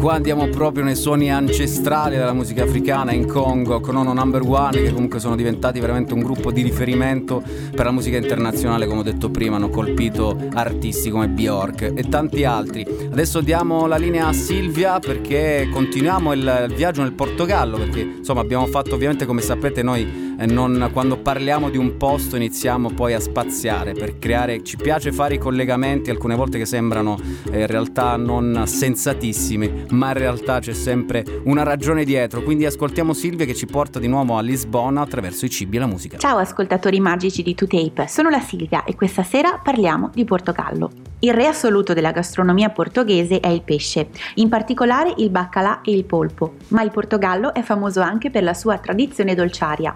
qua andiamo proprio nei suoni ancestrali della musica africana in Congo con Ono Number One che comunque sono diventati veramente un gruppo di riferimento per la musica internazionale come ho detto prima hanno colpito artisti come Bjork e tanti altri. Adesso diamo la linea a Silvia perché continuiamo il viaggio nel Portogallo perché insomma abbiamo fatto ovviamente come sapete noi non, quando parliamo di un posto iniziamo poi a spaziare per creare, ci piace fare i collegamenti alcune volte che sembrano eh, in realtà non sensatissimi, ma in realtà c'è sempre una ragione dietro, quindi ascoltiamo Silvia che ci porta di nuovo a Lisbona attraverso i cibi e la musica. Ciao ascoltatori magici di 2Tape, sono la Silvia e questa sera parliamo di Portogallo. Il re assoluto della gastronomia portoghese è il pesce, in particolare il baccalà e il polpo, ma il Portogallo è famoso anche per la sua tradizione dolciaria.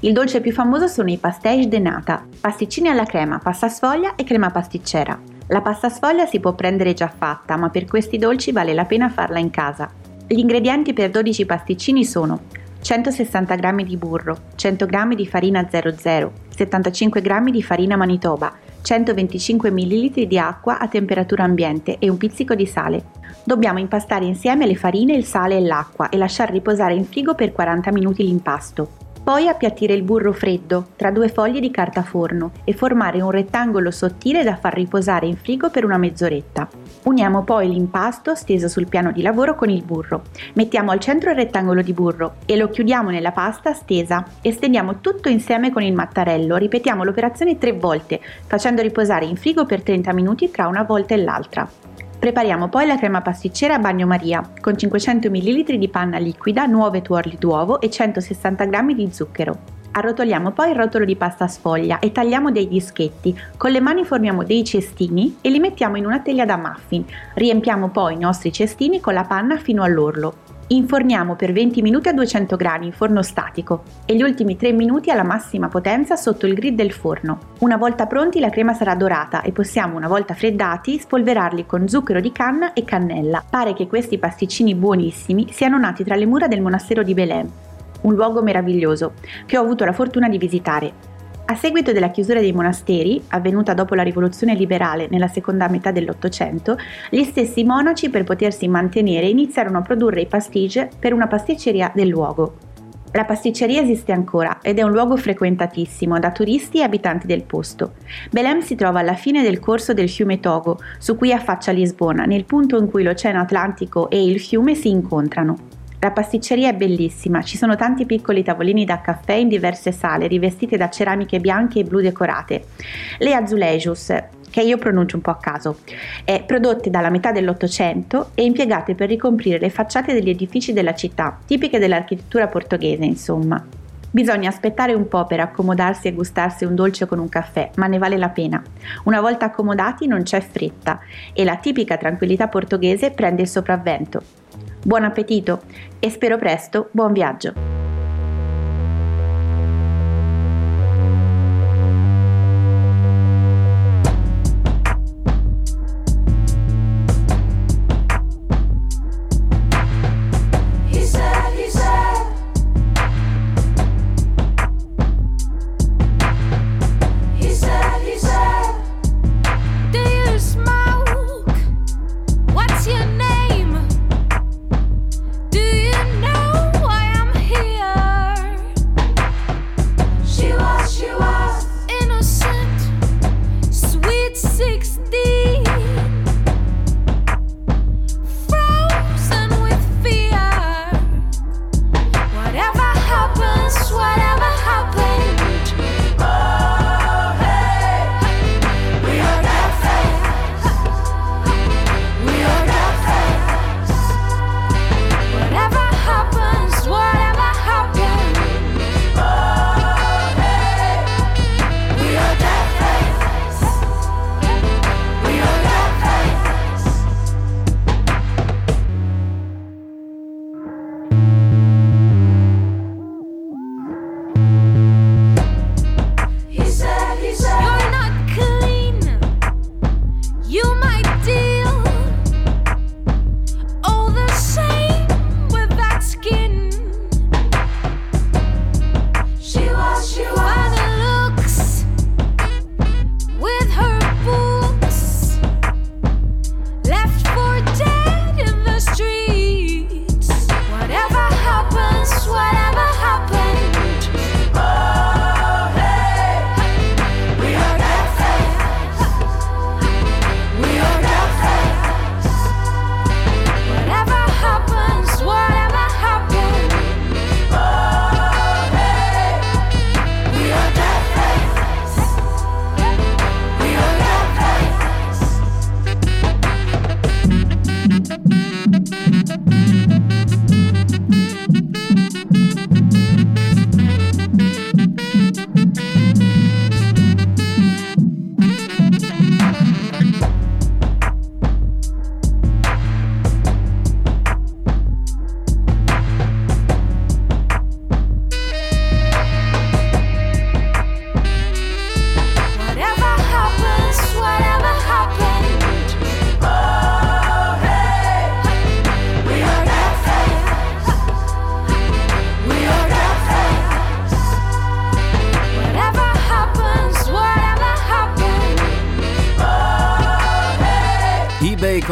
Il dolce più famoso sono i pastéis de nata, pasticcini alla crema, pasta sfoglia e crema pasticcera. La pasta sfoglia si può prendere già fatta, ma per questi dolci vale la pena farla in casa. Gli ingredienti per 12 pasticcini sono 160 g di burro, 100 g di farina 00, 75 g di farina manitoba, 125 ml di acqua a temperatura ambiente e un pizzico di sale. Dobbiamo impastare insieme le farine, il sale e l'acqua e lasciare riposare in frigo per 40 minuti l'impasto. Poi appiattire il burro freddo tra due foglie di carta forno e formare un rettangolo sottile da far riposare in frigo per una mezz'oretta. Uniamo poi l'impasto steso sul piano di lavoro con il burro. Mettiamo al centro il rettangolo di burro e lo chiudiamo nella pasta stesa e stendiamo tutto insieme con il mattarello. Ripetiamo l'operazione tre volte, facendo riposare in frigo per 30 minuti tra una volta e l'altra. Prepariamo poi la crema pasticcera a bagnomaria con 500 ml di panna liquida, 9 tuorli d'uovo e 160 g di zucchero. Arrotoliamo poi il rotolo di pasta sfoglia e tagliamo dei dischetti. Con le mani formiamo dei cestini e li mettiamo in una teglia da muffin. Riempiamo poi i nostri cestini con la panna fino all'orlo. Inforniamo per 20 minuti a 200 gradi in forno statico e gli ultimi 3 minuti alla massima potenza sotto il grid del forno. Una volta pronti la crema sarà dorata e possiamo, una volta freddati, spolverarli con zucchero di canna e cannella. Pare che questi pasticcini buonissimi siano nati tra le mura del monastero di Belém, un luogo meraviglioso che ho avuto la fortuna di visitare. A seguito della chiusura dei monasteri, avvenuta dopo la rivoluzione liberale nella seconda metà dell'Ottocento, gli stessi monaci per potersi mantenere iniziarono a produrre i pasticce per una pasticceria del luogo. La pasticceria esiste ancora ed è un luogo frequentatissimo da turisti e abitanti del posto. Belém si trova alla fine del corso del fiume Togo, su cui affaccia Lisbona, nel punto in cui l'Oceano Atlantico e il fiume si incontrano. La pasticceria è bellissima, ci sono tanti piccoli tavolini da caffè in diverse sale rivestite da ceramiche bianche e blu decorate. Le azulejos, che io pronuncio un po' a caso, eh, prodotte dalla metà dell'Ottocento e impiegate per ricomprire le facciate degli edifici della città, tipiche dell'architettura portoghese, insomma. Bisogna aspettare un po' per accomodarsi e gustarsi un dolce con un caffè, ma ne vale la pena. Una volta accomodati non c'è fretta e la tipica tranquillità portoghese prende il sopravvento. Buon appetito e spero presto buon viaggio!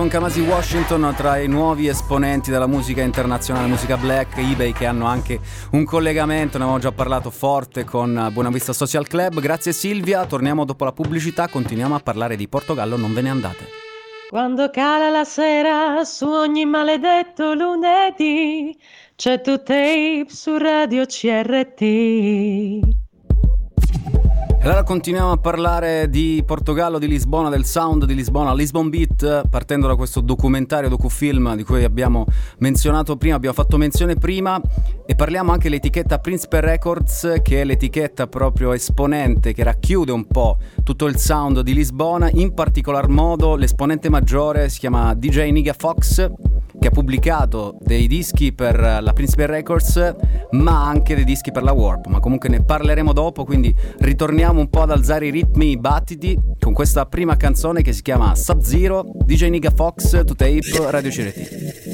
Con Kamasi Washington tra i nuovi esponenti della musica internazionale, musica black, eBay che hanno anche un collegamento, ne avevamo già parlato forte con Buonavista Social Club. Grazie Silvia, torniamo dopo la pubblicità, continuiamo a parlare di Portogallo, non ve ne andate. Quando cala la sera su ogni maledetto lunedì c'è tu tape su Radio CRT. Allora continuiamo a parlare di Portogallo, di Lisbona, del sound di Lisbona, Lisbon Beat, partendo da questo documentario, docufilm di cui abbiamo menzionato prima, abbiamo fatto menzione prima e parliamo anche dell'etichetta Principe Records, che è l'etichetta proprio esponente che racchiude un po' tutto il sound di Lisbona, in particolar modo l'esponente maggiore si chiama DJ Niga Fox che ha pubblicato dei dischi per la Principal Records, ma anche dei dischi per la Warp. Ma comunque ne parleremo dopo, quindi ritorniamo un po' ad alzare i ritmi, i battiti con questa prima canzone che si chiama Sub Zero, DJ Niga Fox, to tape, Radio CRT.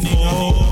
Nigga.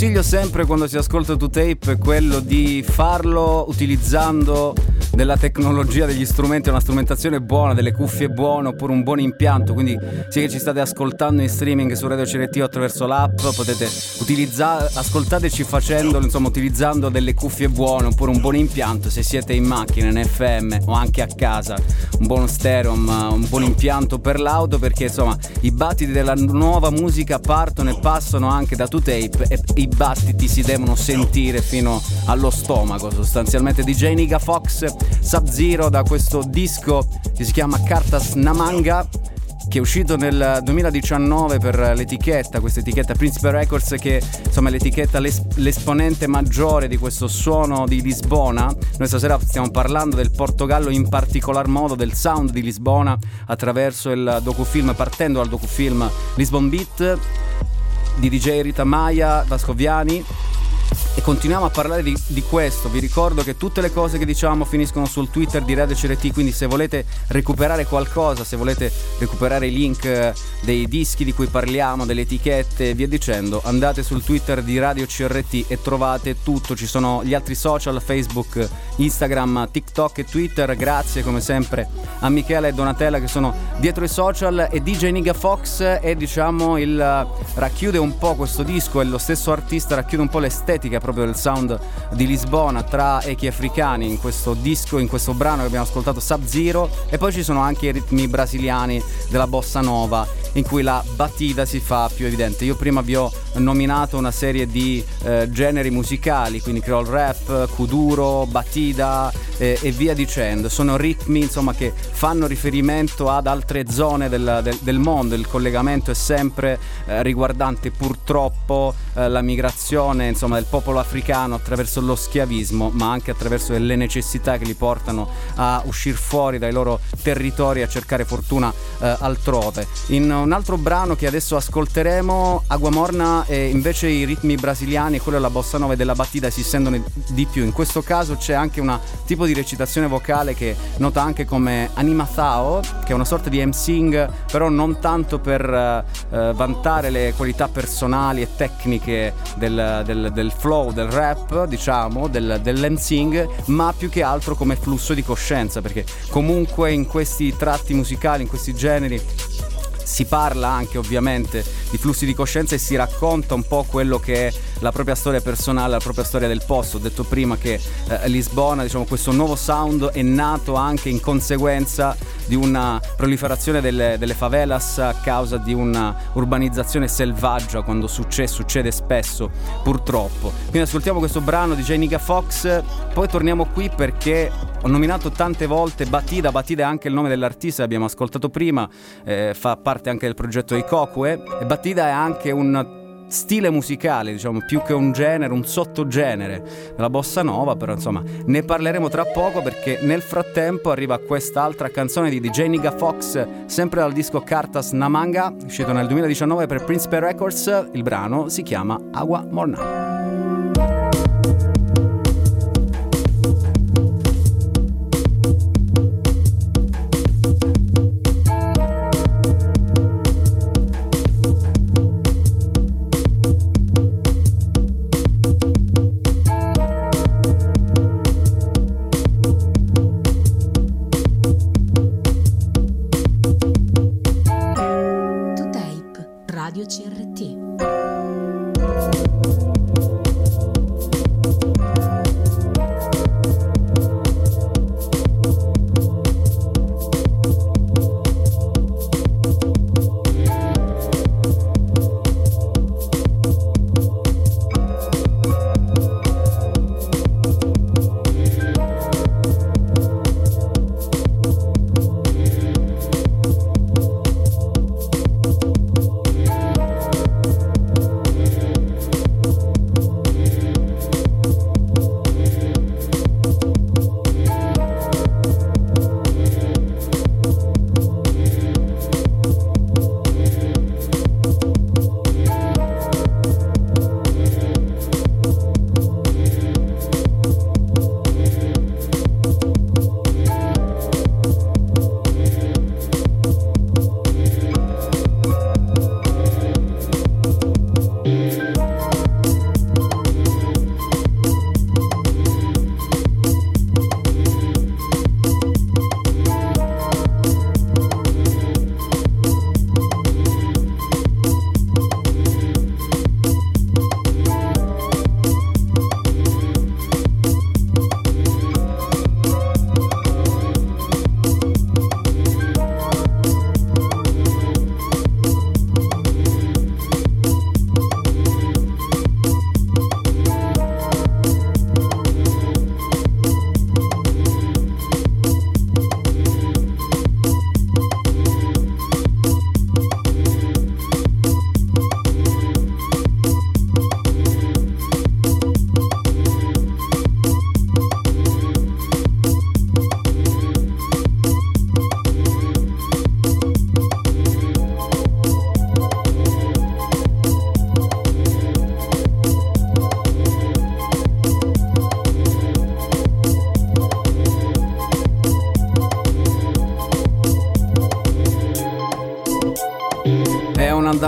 Consiglio sempre quando si ascolta to tape è quello di farlo utilizzando della tecnologia, degli strumenti, una strumentazione buona, delle cuffie buone oppure un buon impianto. Quindi, che ci state ascoltando in streaming su Radio CRT attraverso l'app, potete utilizzare, ascoltateci facendolo, insomma, utilizzando delle cuffie buone oppure un buon impianto. Se siete in macchina, in FM o anche a casa, un buon stereo, un, buon impianto per l'auto, perché insomma, i battiti della nuova musica partono e passano anche da 2Tape e i battiti si devono sentire fino allo stomaco. Sostanzialmente, DJ Niga Fox Sub-Zero da questo disco che si chiama Cartas Namanga che è uscito nel 2019 per l'etichetta, questa etichetta Principe Records che insomma è l'etichetta l'es- l'esponente maggiore di questo suono di Lisbona. Noi stasera stiamo parlando del Portogallo in particolar modo, del sound di Lisbona attraverso il docufilm, partendo dal docufilm Lisbon Beat di DJ Rita Maya, Vascoviani e continuiamo a parlare di, di, questo. Vi ricordo che tutte le cose che diciamo finiscono sul Twitter di Radio CRT, quindi se volete recuperare qualcosa, se volete recuperare i link eh, dei dischi di cui parliamo, delle etichette e via dicendo, andate sul Twitter di Radio CRT e trovate tutto. Ci sono gli altri social, Facebook, Instagram, TikTok e Twitter. Grazie come sempre a Michele e Donatella che sono dietro i social e DJ Niga Fox è diciamo il racchiude un po' questo disco, è lo stesso artista, racchiude un po' l'estetica proprio del sound di Lisbona tra echi africani in questo disco, in questo brano che abbiamo ascoltato Sub Zero e poi ci sono anche i ritmi brasiliani della bossa nova in cui la batida si fa più evidente. Io prima vi ho nominato una serie di eh, generi musicali, quindi creole rap, kuduro, batida eh, e via dicendo. Sono ritmi insomma che fanno riferimento ad altre zone del, del, del mondo, il collegamento è sempre eh, riguardante purtroppo eh, la migrazione insomma, del popolo africano attraverso lo schiavismo, ma anche attraverso le necessità che li portano a uscire fuori dai loro territori e a cercare fortuna eh, altrove. In un altro brano che adesso ascolteremo, Agua Morna, e invece i ritmi brasiliani e quello della bossa nova e della battita si sentono di più. In questo caso c'è anche un tipo di recitazione vocale che nota anche come animazao, che è una sorta di emsing, però non tanto per eh, vantare le qualità personali e tecniche del, del, del flow, del rap, diciamo, del, dell'emsing, ma più che altro come flusso di coscienza, perché comunque in questi tratti musicali, in questi generi, si parla anche ovviamente di flussi di coscienza e si racconta un po' quello che è la propria storia personale, la propria storia del posto. Ho detto prima che eh, Lisbona, diciamo, questo nuovo sound è nato anche in conseguenza di una proliferazione delle, delle favelas a causa di un'urbanizzazione selvaggia, quando succede, succede spesso, purtroppo. Quindi ascoltiamo questo brano di Janica Fox, poi torniamo qui perché ho nominato tante volte Batida, Batida è anche il nome dell'artista abbiamo ascoltato prima, eh, fa parte anche del progetto Ikokue e Batida è anche un stile musicale, diciamo, più che un genere, un sottogenere della bossa nova, però insomma ne parleremo tra poco perché nel frattempo arriva quest'altra canzone di DJ Niga Fox, sempre dal disco Cartas Namanga, uscito nel 2019 per Principe Records, il brano si chiama Agua Morna.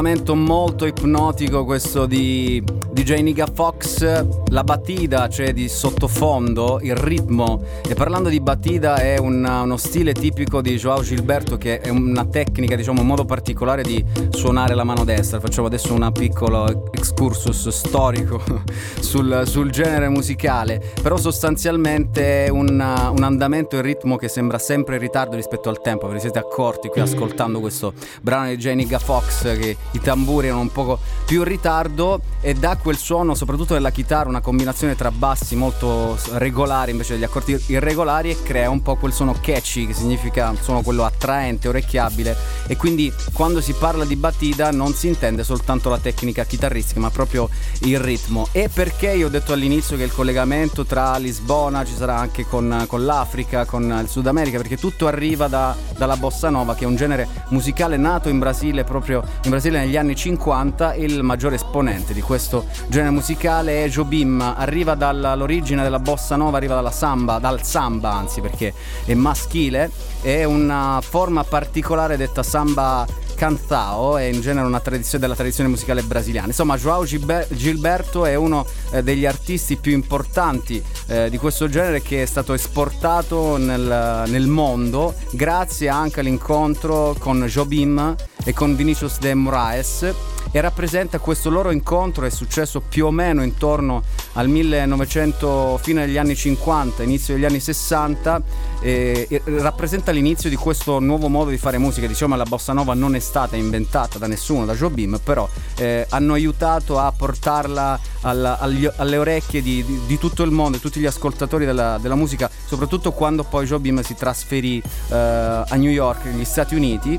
Andamento molto ipnotico questo di DJ Niga Fox, la battita c'è di sottofondo, il ritmo. E parlando di battita è un- uno stile tipico di Joao Gilberto che è una tecnica, diciamo un modo particolare di suonare la mano destra. Facciamo adesso un piccolo excursus storico sul, sul genere musicale, però sostanzialmente è un, un andamento e ritmo che sembra sempre in ritardo rispetto al tempo, ve ne siete accorti qui ascoltando questo brano di J. Niga Fox che i tamburi erano un poco più in ritardo e dà quel suono soprattutto della chitarra, una combinazione tra bassi molto regolari invece degli accordi irregolari e crea un po' quel suono catchy che significa un suono quello attraente, orecchiabile e quindi quando si parla di battita non si intende soltanto la tecnica chitarristica ma proprio il ritmo. E perché io ho detto all'inizio che il collegamento tra Lisbona ci sarà anche con, con l'Africa, con il Sud America perché tutto arriva da- dalla bossa nova che è un genere musicale nato in Brasile proprio in Brasile negli anni 50 e il maggiore esponente di questo genere musicale è Jobim arriva dall'origine della bossa nova arriva dalla samba dal samba anzi perché è maschile è una forma particolare detta samba cantao è in genere una tradizione della tradizione musicale brasiliana. Insomma, Gilbe- Gilberto è uno eh, degli artisti più importanti eh, di questo genere che è stato esportato nel, nel mondo grazie anche all'incontro con Jobim e con Vinicius de Moraes e rappresenta questo loro incontro è successo più o meno intorno al 1900 fine degli anni 50 inizio degli anni 60 e, rappresenta l'inizio di questo nuovo modo di fare musica. Diciamo la bossa nova non è stata inventata da nessuno da Jobim però eh, hanno aiutato a portarla alla- agli- alle orecchie di, di- di tutto il mondo tutti gli ascoltatori della, della musica soprattutto quando poi Jobim si trasferì eh, a New York negli Stati Uniti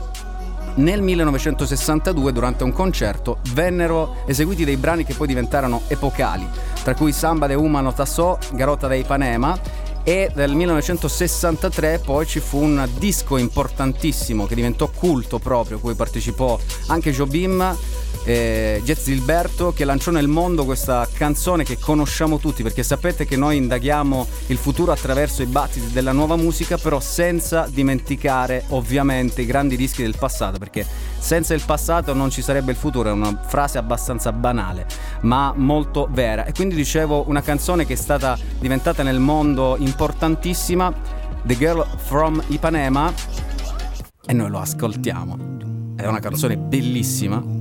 nel 1962, durante un concerto, vennero eseguiti dei brani che poi diventarono epocali, tra cui Samba de Humano Tassò, Garota de Ipanema e nel 1963 poi ci fu un disco importantissimo che diventò culto proprio, cui partecipò anche Jobim eh, Jet Gilberto che lanciò nel mondo questa canzone che conosciamo tutti perché sapete che noi indaghiamo il futuro attraverso i battiti della nuova musica però senza dimenticare ovviamente i grandi dischi del passato perché senza il passato non ci sarebbe il futuro è una frase abbastanza banale ma molto vera. E quindi dicevo una canzone che è stata diventata nel mondo importantissima The Girl from Ipanema e noi lo ascoltiamo. È una canzone bellissima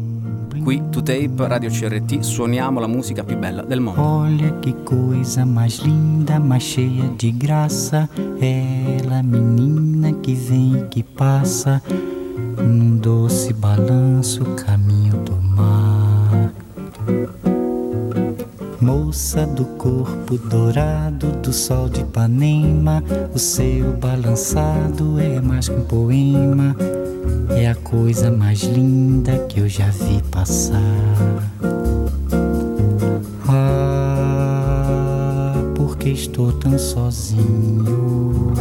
Qui to tape Radio CRT suoniamo la musica più bella del mondo. Olha que coisa mais linda, mais cheia de graça. Ela, menina que vem e que passa, num doce balanço, caminho do mar. Moça do corpo dourado do sol de Ipanema, o seu balançado é mais que um poema. É a coisa mais linda que eu já vi passar. Ah, porque estou tão sozinho.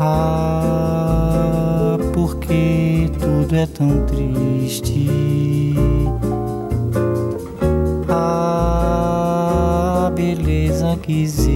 Ah, porque tudo é tão triste. Ah, beleza que existe.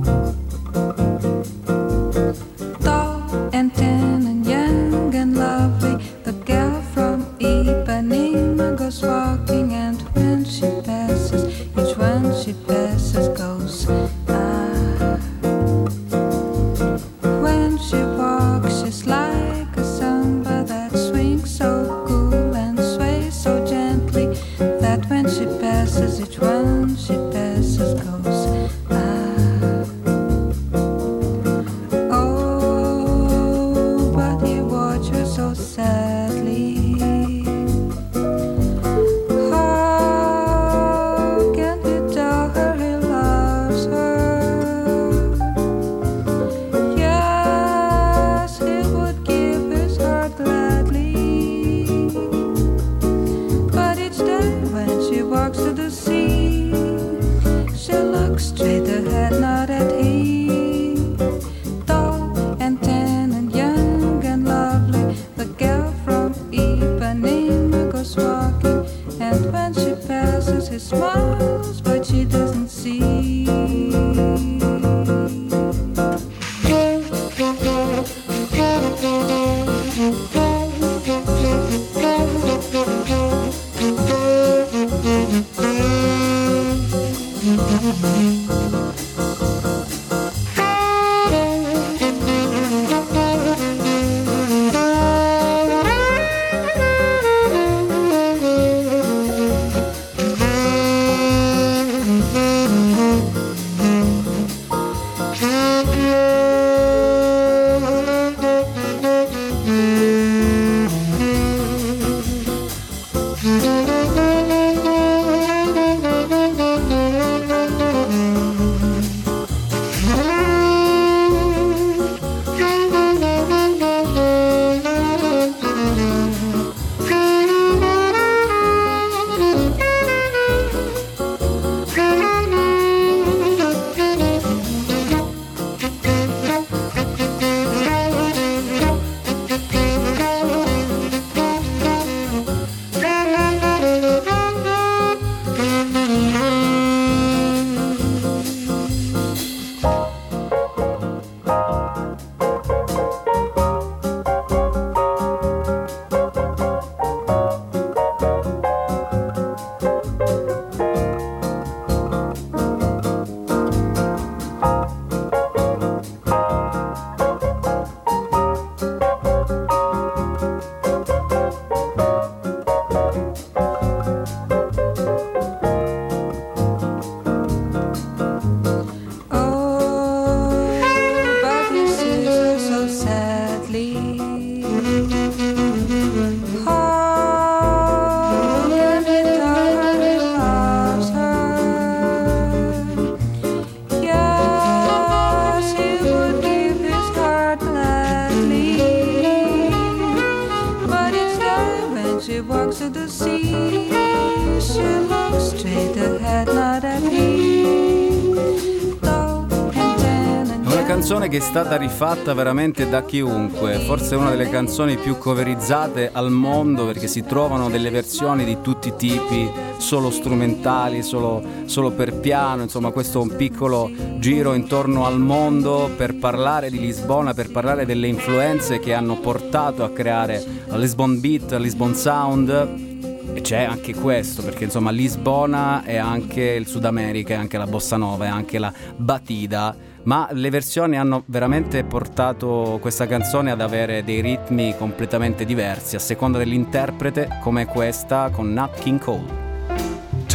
Che è stata rifatta veramente da chiunque, forse è una delle canzoni più coverizzate al mondo perché si trovano delle versioni di tutti i tipi, solo strumentali, solo, solo per piano, insomma questo è un piccolo giro intorno al mondo per parlare di Lisbona, per parlare delle influenze che hanno portato a creare la Lisbon Beat, la Lisbon Sound. E c'è anche questo, perché insomma Lisbona è anche il Sud America, è anche la bossa nova, è anche la batida, ma le versioni hanno veramente portato questa canzone ad avere dei ritmi completamente diversi a seconda dell'interprete, come questa con Nat King Cole.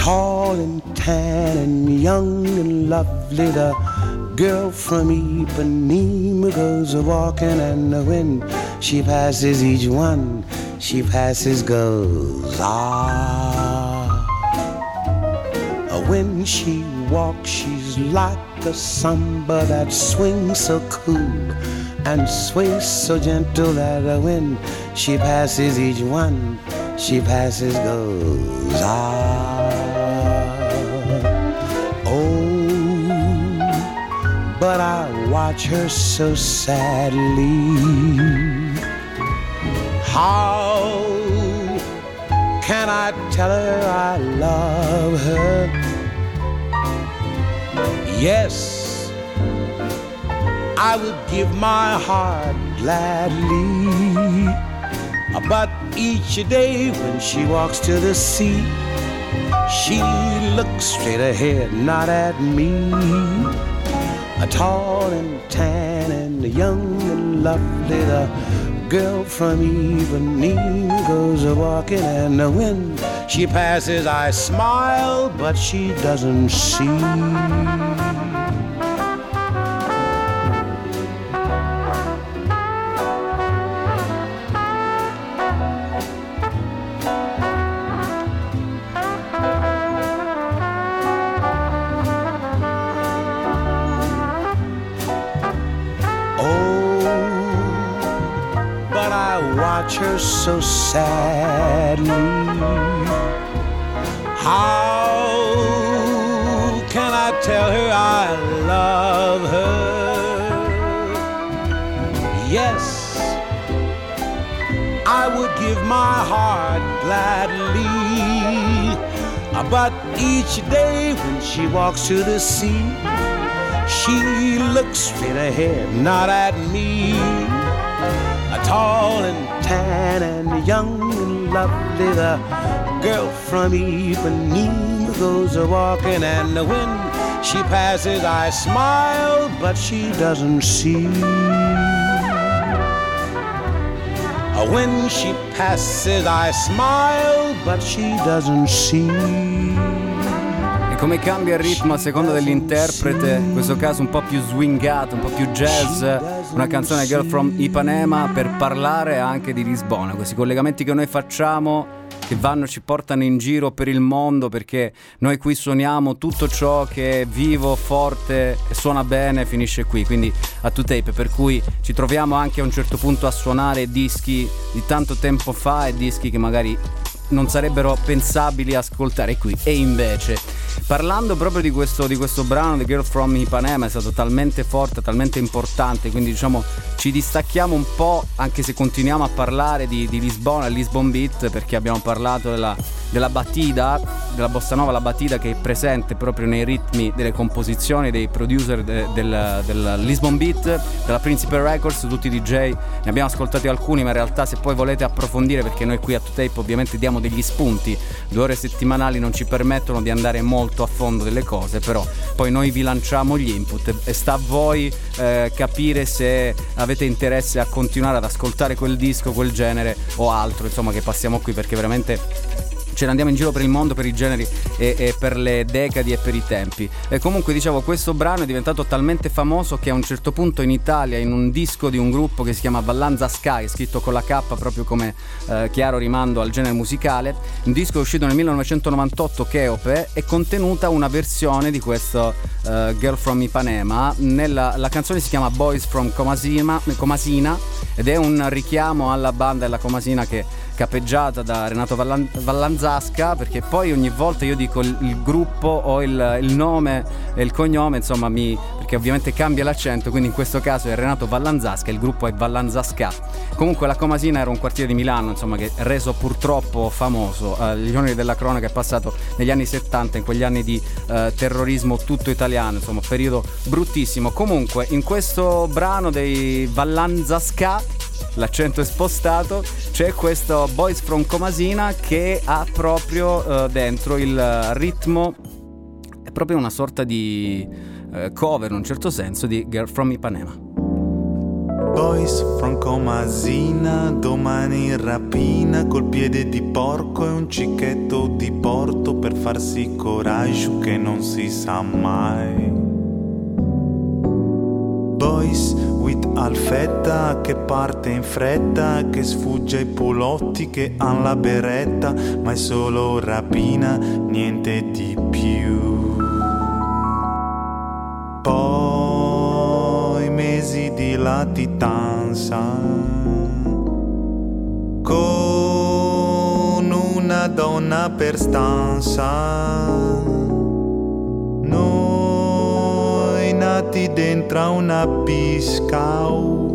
tall and tan and young and lovely. The girl from Ipanema goes a walking, and when she passes each one, she passes goes ah. When she walks, she's like a samba that swings so cool and sways so gentle that when she passes each one, she passes goes ah. Oh, but I watch her so sadly. How can I tell her I love her? Yes, I would give my heart gladly. But each day when she walks to the sea, she looks straight ahead, not at me. A tall and tan and young and lovely, the girl from Ipanema goes a walking, and when she passes, I smile, but she doesn't see. So sadly. How can I tell her I love her. Yes, I would give my heart gladly. But each day when she walks to the sea, she looks straight ahead, not at me. Tall and tan and young and lovely, the girl from Ipanema goes a walking, and when she passes, I smile, but she doesn't see. When she passes, I smile, but she doesn't see. Come cambia il ritmo a seconda dell'interprete, in questo caso un po' più swingato, un po' più jazz, una canzone Girl from Ipanema per parlare anche di Lisbona, questi collegamenti che noi facciamo che vanno, ci portano in giro per il mondo perché noi qui suoniamo tutto ciò che è vivo, forte e suona bene finisce qui, quindi a two tape, per cui ci troviamo anche a un certo punto a suonare dischi di tanto tempo fa e dischi che magari non sarebbero pensabili ascoltare qui. E invece parlando proprio di questo, di questo brano The Girl from Ipanema è stato talmente forte talmente importante quindi diciamo ci distacchiamo un po' anche se continuiamo a parlare di, di Lisbona Lisbon Beat perché abbiamo parlato della, della batida della bossa nova la batida che è presente proprio nei ritmi delle composizioni dei producer de- del, del Lisbon Beat della Principal Records tutti i DJ ne abbiamo ascoltati alcuni ma in realtà se poi volete approfondire perché noi qui a Tape ovviamente diamo degli spunti. Due ore settimanali non ci permettono di andare molto a fondo delle cose però poi noi vi lanciamo gli input e sta a voi eh, capire se avete interesse a continuare ad ascoltare quel disco quel genere o altro insomma che passiamo qui perché veramente ce ne andiamo in giro per il mondo per i generi e, e per le decadi e per i tempi. E comunque dicevo, questo brano è diventato talmente famoso che a un certo punto in Italia, in un disco di un gruppo che si chiama Vallanza Sky, scritto con la K proprio come eh, chiaro rimando al genere musicale, un disco uscito nel 1998, Cheope, è contenuta una versione di questo eh, Girl from Ipanema. Nella, la canzone si chiama Boys from Comasina, Comasina ed è un richiamo alla banda della Comasina che capeggiata da Renato Vallan- Vallanzasca perché poi ogni volta io dico il, il gruppo o il, il nome e il cognome insomma mi perché ovviamente cambia l'accento quindi in questo caso è Renato Vallanzasca il gruppo è Vallanzasca. Comunque la Comasina era un quartiere di Milano insomma che reso purtroppo famoso agli onori della cronaca è passato negli anni 70 in quegli anni di eh, terrorismo tutto italiano insomma periodo bruttissimo. Comunque in questo brano dei Vallanzasca l'accento è spostato, c'è questo Boys from Comasina che ha proprio eh, dentro il ritmo, è proprio una sorta di eh, cover in un certo senso di Girl from Ipanema. Boys from Comasina, domani in rapina col piede di porco e un cicchetto di porto per farsi coraggio che non si sa mai. Alfetta che parte in fretta, che sfugge ai polotti che han la beretta, ma è solo rapina, niente di più. Poi mesi di latitanza con una donna per stanza. Noi nati dentro una piscau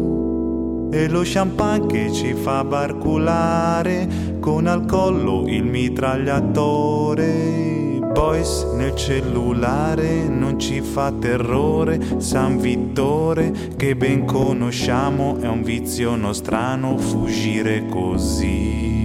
e lo champagne che ci fa barculare con al collo il mitragliatore. Boys nel cellulare non ci fa terrore, San Vittore che ben conosciamo è un vizio nostrano fuggire così.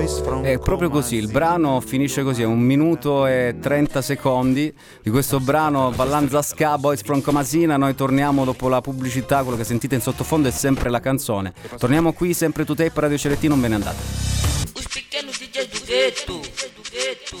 È proprio così, il brano finisce così, è un minuto e 30 secondi di questo brano Vallanza Ska Boys from Comasina, noi torniamo dopo la pubblicità, quello che sentite in sottofondo è sempre la canzone. Torniamo qui sempre tu tape Radio Ceretti, non ve ne andate. Pequenos DJs do gueto. Do gueto.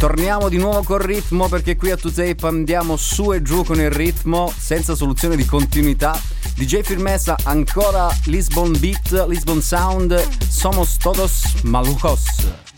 Torniamo di nuovo col ritmo perché qui a 2Tape andiamo su e giù con il ritmo senza soluzione di continuità. DJ Firmeza ancora Lisbon Beat, Lisbon Sound, Somos Todos Malucos.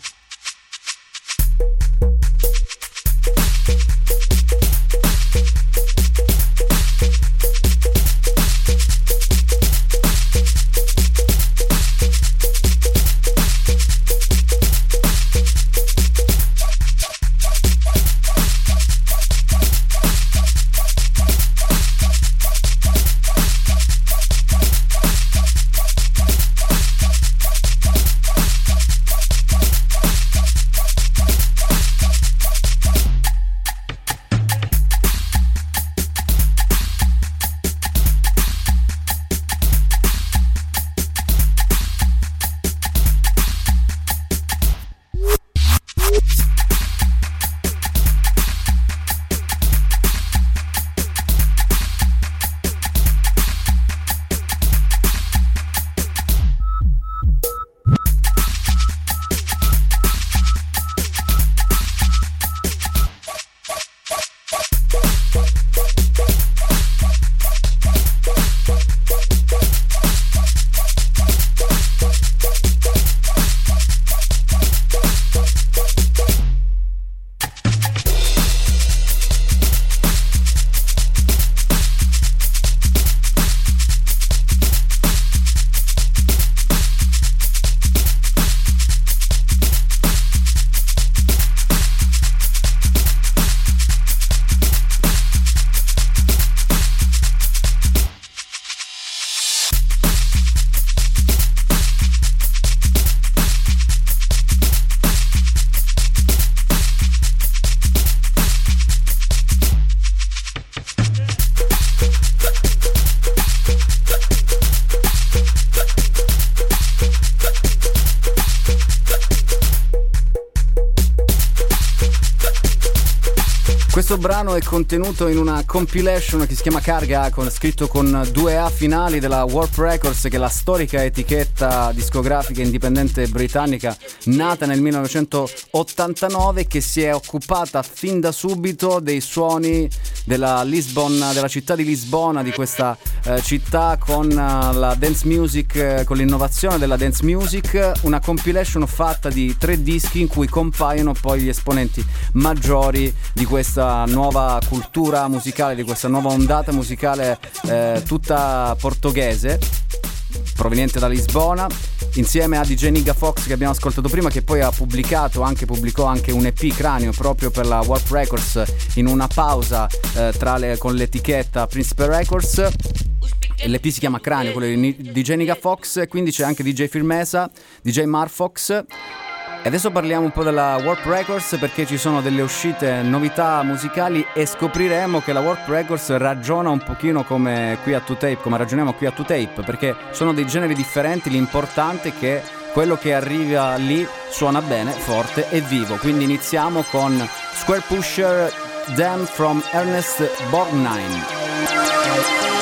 Brano è contenuto in una compilation che si chiama Carga, con, scritto con due A finali della Warp Records, che è la storica etichetta discografica indipendente britannica nata nel 1989 che si è occupata fin da subito dei suoni della, Lisbon, della città di Lisbona, di questa eh, città con uh, la dance music, eh, con l'innovazione della dance music, una compilation fatta di tre dischi in cui compaiono poi gli esponenti maggiori di questa nuova cultura musicale, di questa nuova ondata musicale eh, tutta portoghese proveniente da Lisbona insieme a DJ Niga Fox che abbiamo ascoltato prima che poi ha pubblicato anche pubblicò anche un EP cranio proprio per la Warp Records in una pausa eh, le, con l'etichetta Principe Records L'EP si chiama Cranio, quello di DJ Niga Fox, quindi c'è anche DJ Firmesa, DJ Marfox. E adesso parliamo un po' della Warp Records perché ci sono delle uscite, novità musicali e scopriremo che la Warp Records ragiona un pochino come qui a 2Tape, come ragioniamo qui a 2Tape, perché sono dei generi differenti, l'importante è che quello che arriva lì suona bene, forte e vivo. Quindi iniziamo con Square Pusher Dam from Ernest Borgnine.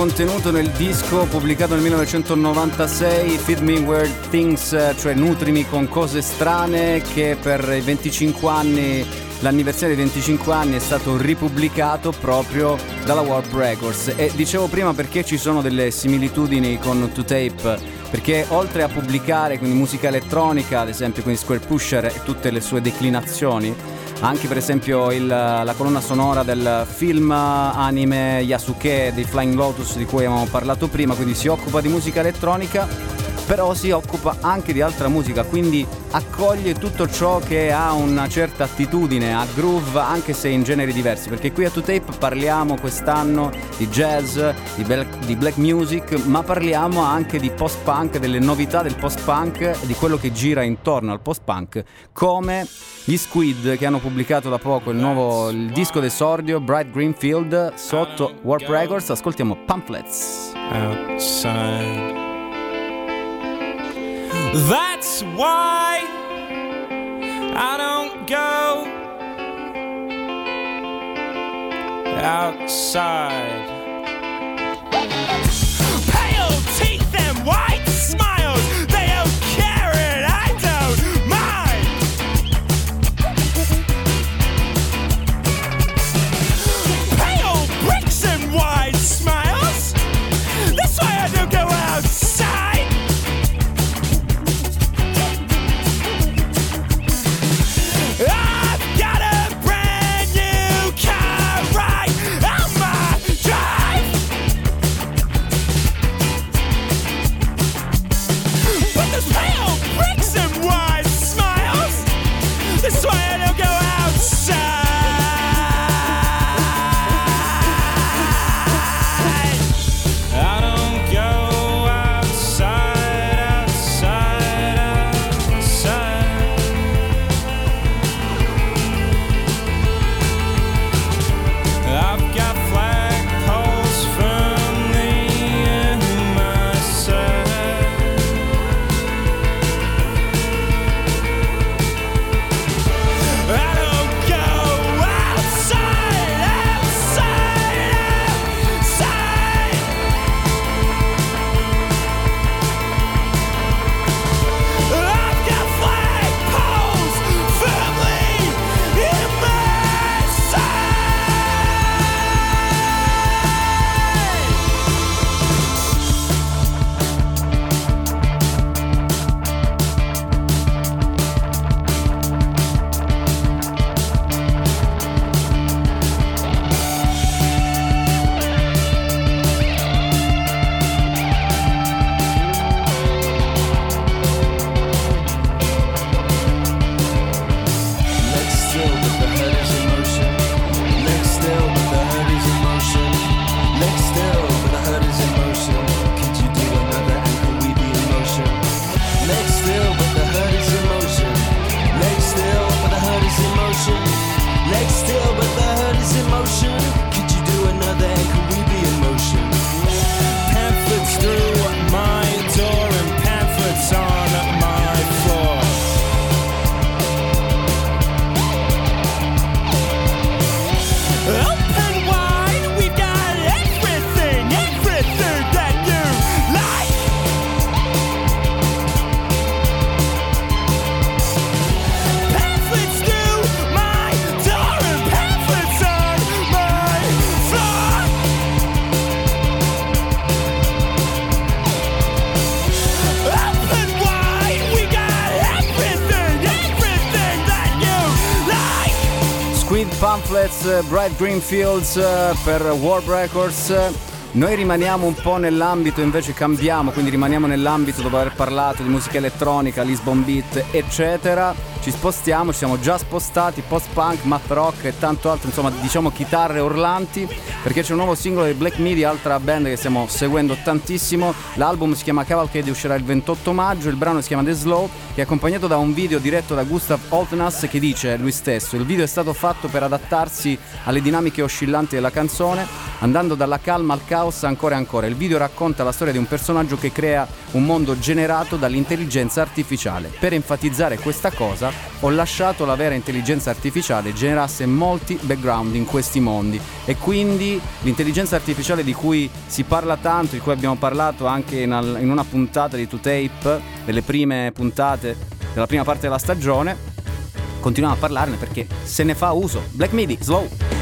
Contenuto nel disco pubblicato nel 1996 Feed Me Weird Things, cioè nutrimi con cose strane che per i 25 anni l'anniversario dei 25 anni è stato ripubblicato proprio dalla Warp Records. E dicevo prima perché ci sono delle similitudini con 2Tape perché oltre a pubblicare quindi musica elettronica ad esempio con Square Pusher e tutte le sue declinazioni anche per esempio il, la colonna sonora del film anime Yasuke dei Flying Lotus di cui avevamo parlato prima, quindi si occupa di musica elettronica però si occupa anche di altra musica, quindi accoglie tutto ciò che ha una certa attitudine a groove, anche se in generi diversi, perché qui a 2Tape parliamo quest'anno di jazz, di black, di black music, ma parliamo anche di post-punk, delle novità del post-punk di quello che gira intorno al post-punk, come gli Squid che hanno pubblicato da poco il nuovo il disco d'esordio Bright Greenfield sotto Warp Records. Ascoltiamo Pamphlets. outside. That's why I don't go outside. Pale teeth and white smiles, Eh, Bright Greenfields eh, per Warp Records. Noi rimaniamo un po' nell'ambito, invece cambiamo, quindi rimaniamo nell'ambito dopo aver parlato di musica elettronica, Lisbon Beat, eccetera. Ci spostiamo, ci siamo già spostati, post-punk, math rock e tanto altro, insomma, diciamo chitarre urlanti, perché c'è un nuovo singolo dei Black Midi, altra band che stiamo seguendo tantissimo. L'album si chiama Cavalcade, uscirà il 28 maggio, il brano si chiama The Slow, che è accompagnato da un video diretto da Gustav Oltenas che dice lui stesso, il video è stato fatto per adattarsi alle dinamiche oscillanti della canzone, andando dalla calma al caos ancora e ancora. Il video racconta la storia di un personaggio che crea un mondo generato dall'intelligenza artificiale. Per enfatizzare questa cosa ho lasciato la vera intelligenza artificiale generasse molti background in questi mondi e quindi l'intelligenza artificiale di cui si parla tanto, di cui abbiamo parlato anche in, al- in una puntata di 2Tape, delle prime puntate della prima parte della stagione, continuiamo a parlarne perché se ne fa uso. Black Midi, slow.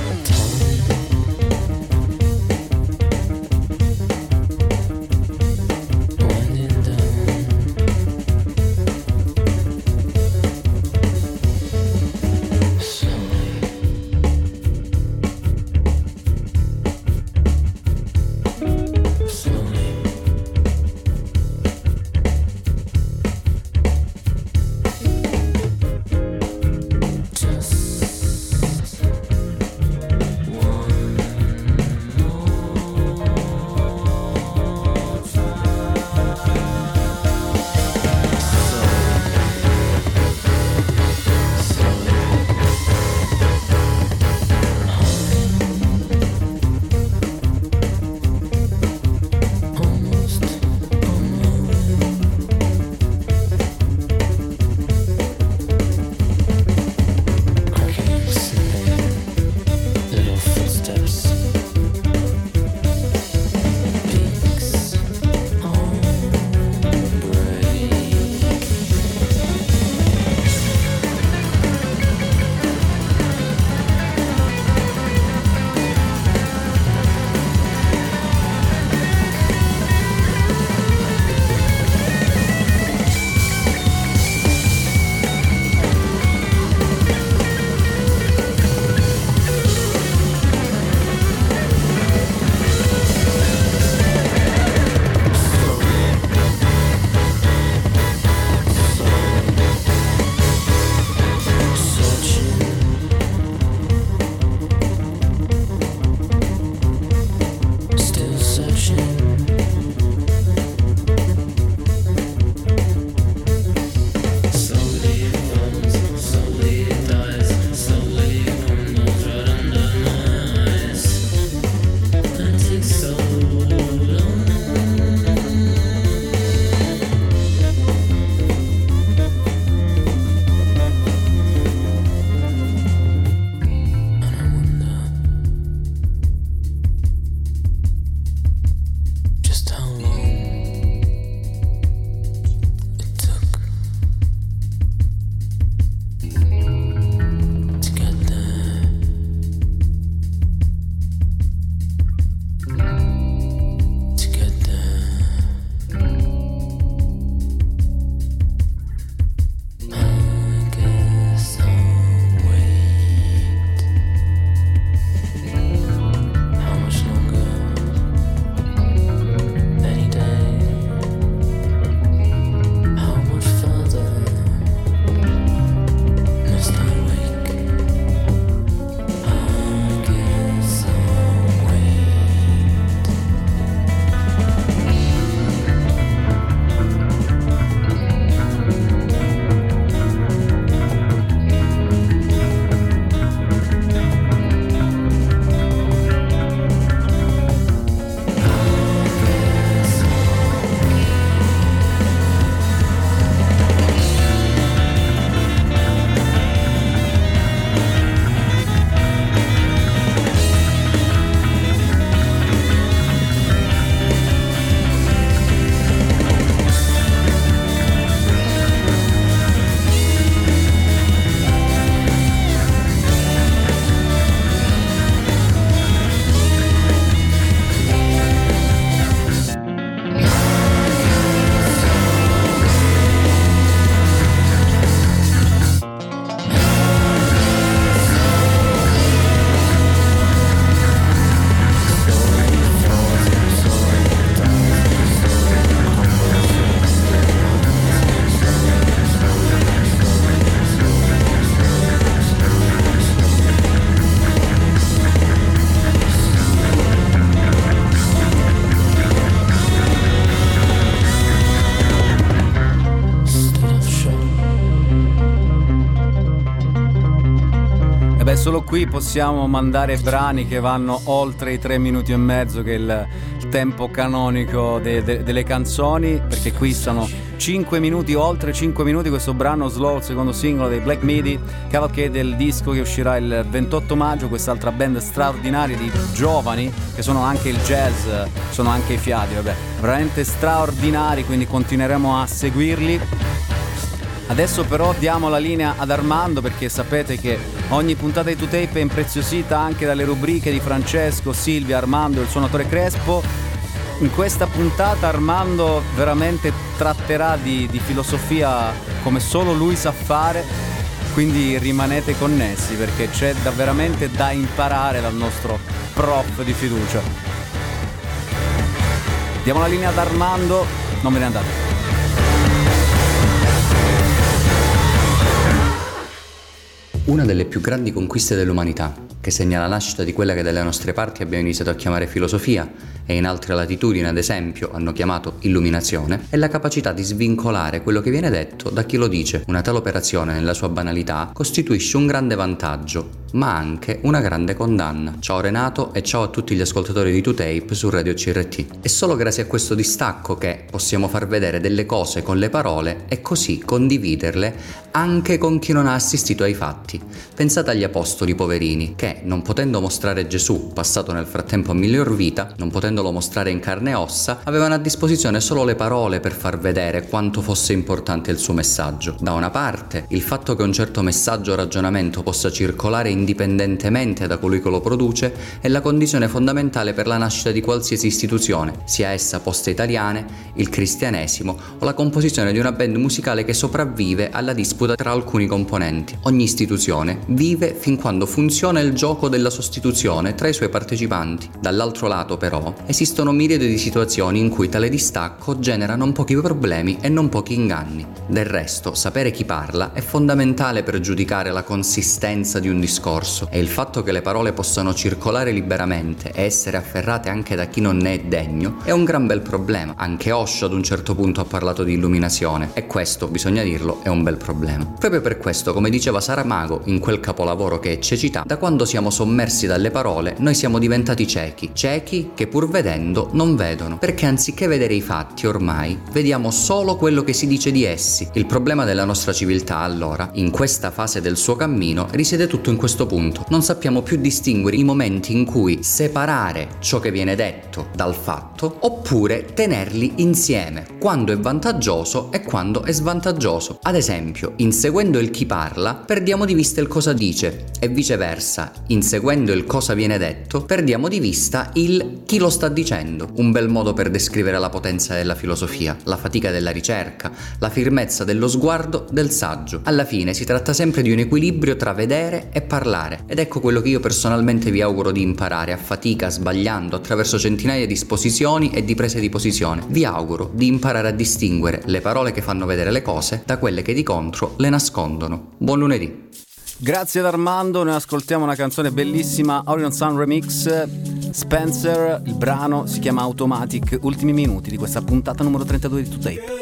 Possiamo mandare brani che vanno oltre i tre minuti e mezzo, che è il, tempo canonico de- de- delle canzoni, perché qui sono 5 minuti, oltre 5 minuti questo brano Slow, secondo singolo dei Black Midi, cavalche del disco che uscirà il 28 maggio, quest'altra band straordinaria di giovani, che sono anche il jazz, sono anche i fiati, vabbè, veramente straordinari, quindi continueremo a seguirli. Adesso però diamo la linea ad Armando perché sapete che ogni puntata di 2Tape è impreziosita anche dalle rubriche di Francesco, Silvia, Armando e il suonatore Crespo. In questa puntata Armando veramente tratterà di, di filosofia come solo lui sa fare, quindi rimanete connessi perché c'è da veramente da imparare dal nostro prof di fiducia. Diamo la linea ad Armando, non ve ne andate. Una delle più grandi conquiste dell'umanità, che segna la nascita di quella che dalle nostre parti abbiamo iniziato a chiamare filosofia e in altre latitudini, ad esempio, hanno chiamato illuminazione, è la capacità di svincolare quello che viene detto da chi lo dice. Una tale operazione, nella sua banalità, costituisce un grande vantaggio, ma anche una grande condanna. Ciao Renato e ciao a tutti gli ascoltatori di 2Tape su Radio CRT. È solo grazie a questo distacco che possiamo far vedere delle cose con le parole e così condividerle anche con chi non ha assistito ai fatti. Pensate agli apostoli poverini che, non potendo mostrare Gesù, passato nel frattempo a miglior vita, non potendolo mostrare in carne e ossa, avevano a disposizione solo le parole per far vedere quanto fosse importante il suo messaggio. Da una parte, il fatto che un certo messaggio o ragionamento possa circolare indipendentemente da colui che lo produce è la condizione fondamentale per la nascita di qualsiasi istituzione, sia essa poste italiane, il cristianesimo o la composizione di una band musicale che sopravvive alla disputa tra alcuni componenti. Ogni istituzione vive fin quando funziona il gioco della sostituzione tra i suoi partecipanti. Dall'altro lato però esistono miriade di situazioni in cui tale distacco genera non pochi problemi e non pochi inganni. Del resto, sapere chi parla è fondamentale per giudicare la consistenza di un discorso e il fatto che le parole possano circolare liberamente e essere afferrate anche da chi non ne è degno è un gran bel problema. Anche Osho ad un certo punto ha parlato di illuminazione e questo, bisogna dirlo, è un bel problema. Proprio per questo, come diceva Saramago in quel capolavoro che è cecità, da quando siamo sommersi dalle parole noi siamo diventati ciechi, ciechi che pur vedendo non vedono, perché anziché vedere i fatti ormai vediamo solo quello che si dice di essi. Il problema della nostra civiltà allora, in questa fase del suo cammino, risiede tutto in questo punto. Non sappiamo più distinguere i momenti in cui separare ciò che viene detto dal fatto oppure tenerli insieme, quando è vantaggioso e quando è svantaggioso. Ad esempio, inseguendo il chi parla, perdiamo di vista il cosa dice e viceversa, inseguendo il cosa viene detto, perdiamo di vista il chi lo sta dicendo. Un bel modo per descrivere la potenza della filosofia, la fatica della ricerca, la firmezza dello sguardo del saggio. Alla fine si tratta sempre di un equilibrio tra vedere e parlare ed ecco quello che io personalmente vi auguro di imparare a fatica, sbagliando, attraverso centinaia di esposizioni e di prese di posizione. Vi auguro di imparare a distinguere le parole che fanno vedere le cose da quelle che di contro le nascondono. Buon lunedì! Grazie ad Armando, noi ascoltiamo una canzone bellissima, Orion Sun Remix, Spencer, il brano si chiama Automatic, ultimi minuti di questa puntata numero 32 di 2Tape.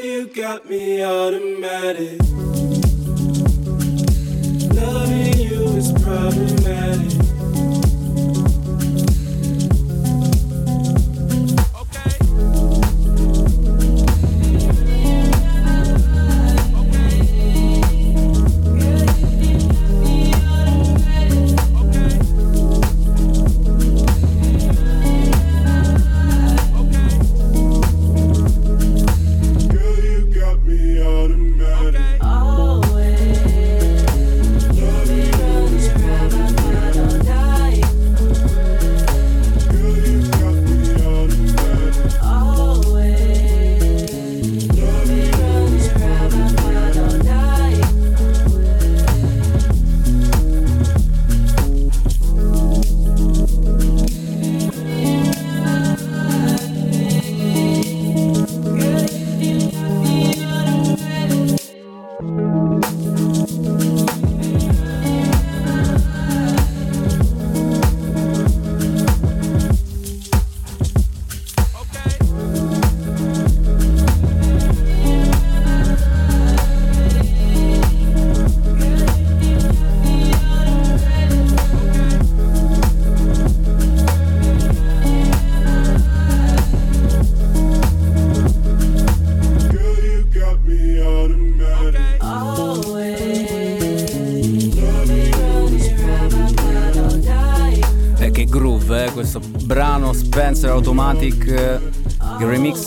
You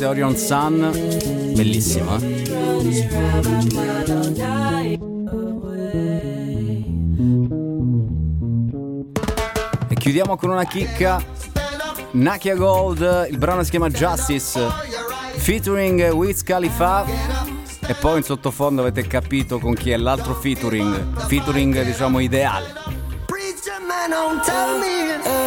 Orion Sun, bellissimo. eh. E chiudiamo con una chicca. Nakia Gold, il brano si chiama Justice, featuring Wiz Khalifa. E poi in sottofondo avete capito con chi è l'altro featuring, featuring diciamo ideale. man, don't tell me.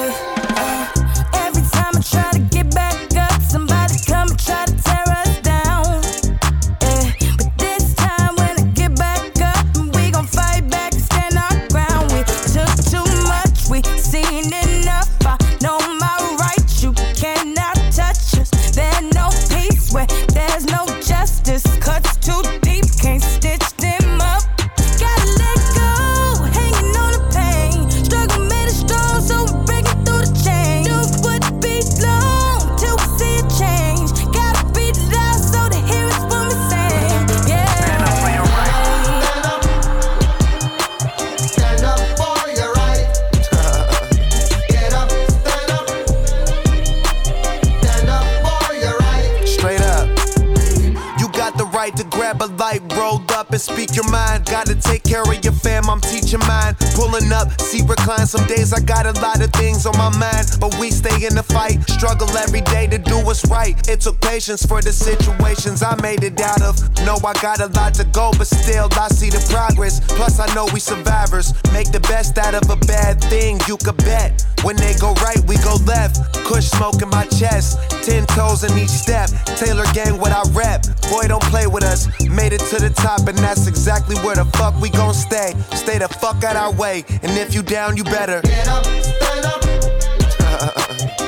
Speak your mind. Gotta take care of your fam, I'm teaching mine. Pulling up, see recline. Some days I got a lot of things on my mind, but we stay in the fight. Struggle every day to do what's right. It took patience for the situations I made it out of. Know I got a lot to go, but still I see the progress. Plus I know we survivors. Make the best out of a bad thing, you could bet. When they go right, we go left. Kush smoke in my chest, ten toes in each step. Taylor gang, what I rep. Boy, don't play with us. Made it to the top, and that's exactly where the fuck we gon' stay. Stay the fuck out our way, and if you down, you better Get up, stand up.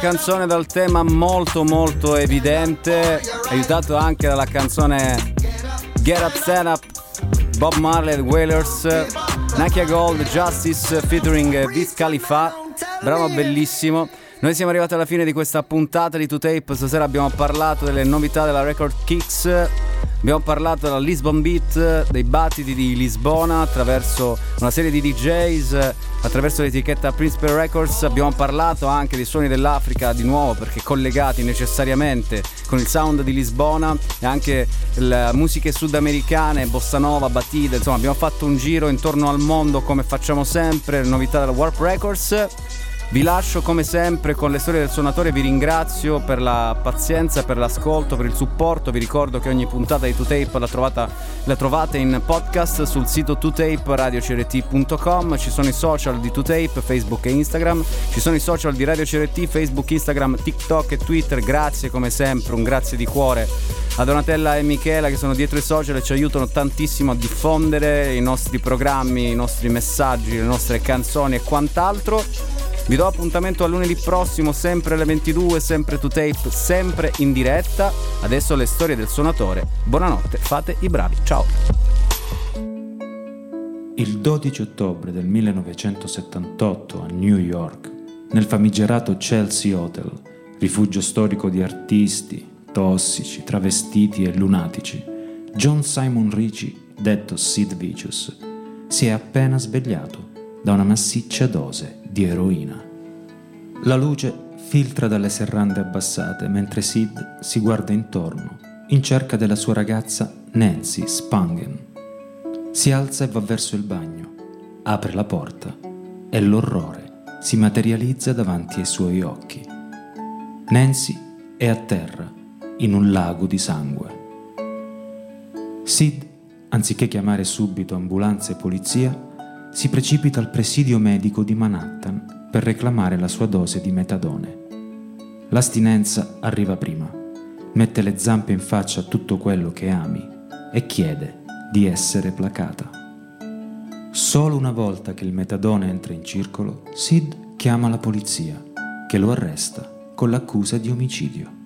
canzone dal tema molto molto evidente, aiutato anche dalla canzone Get Up Stand Up, Bob Marley and Wailers, Nakia Gold, Justice featuring Viz Khalifa, brano bellissimo. Noi siamo arrivati alla fine di questa puntata di 2Tape, stasera abbiamo parlato delle novità della Record Kicks, abbiamo parlato della Lisbon Beat, dei battiti di Lisbona attraverso una serie di DJs, attraverso l'etichetta Principal Records, abbiamo parlato anche dei suoni dell'Africa di nuovo perché collegati necessariamente con il sound di Lisbona e anche le musiche sudamericane, bossa nova, batida, insomma abbiamo fatto un giro intorno al mondo come facciamo sempre, le novità della Warp Records. Vi lascio come sempre con le storie del suonatore, vi ringrazio per la pazienza, per l'ascolto, per il supporto, vi ricordo che ogni puntata di 2Tape la, la trovate in podcast sul sito 2Tape radiocrt.com, ci sono i social di 2Tape, Facebook e Instagram, ci sono i social di Radio CRT, Facebook, Instagram, TikTok e Twitter, grazie come sempre, un grazie di cuore a Donatella e Michela che sono dietro i social e ci aiutano tantissimo a diffondere i nostri programmi, i nostri messaggi, le nostre canzoni e quant'altro. Vi do appuntamento a lunedì prossimo, sempre alle 22, sempre to tape, sempre in diretta. Adesso le storie del suonatore. Buonanotte, fate i bravi. Ciao. Il 12 ottobre del 1978 a New York, nel famigerato Chelsea Hotel, rifugio storico di artisti, tossici, travestiti e lunatici, John Simon Ricci, detto Sid Vicious, si è appena svegliato da una massiccia dose di eroina. La luce filtra dalle serrande abbassate mentre Sid si guarda intorno in cerca della sua ragazza Nancy Spangen. Si alza e va verso il bagno, apre la porta e l'orrore si materializza davanti ai suoi occhi. Nancy è a terra, in un lago di sangue. Sid, anziché chiamare subito ambulanza e polizia, si precipita al presidio medico di Manhattan per reclamare la sua dose di metadone. L'astinenza arriva prima, mette le zampe in faccia a tutto quello che ami e chiede di essere placata. Solo una volta che il metadone entra in circolo, Sid chiama la polizia, che lo arresta con l'accusa di omicidio.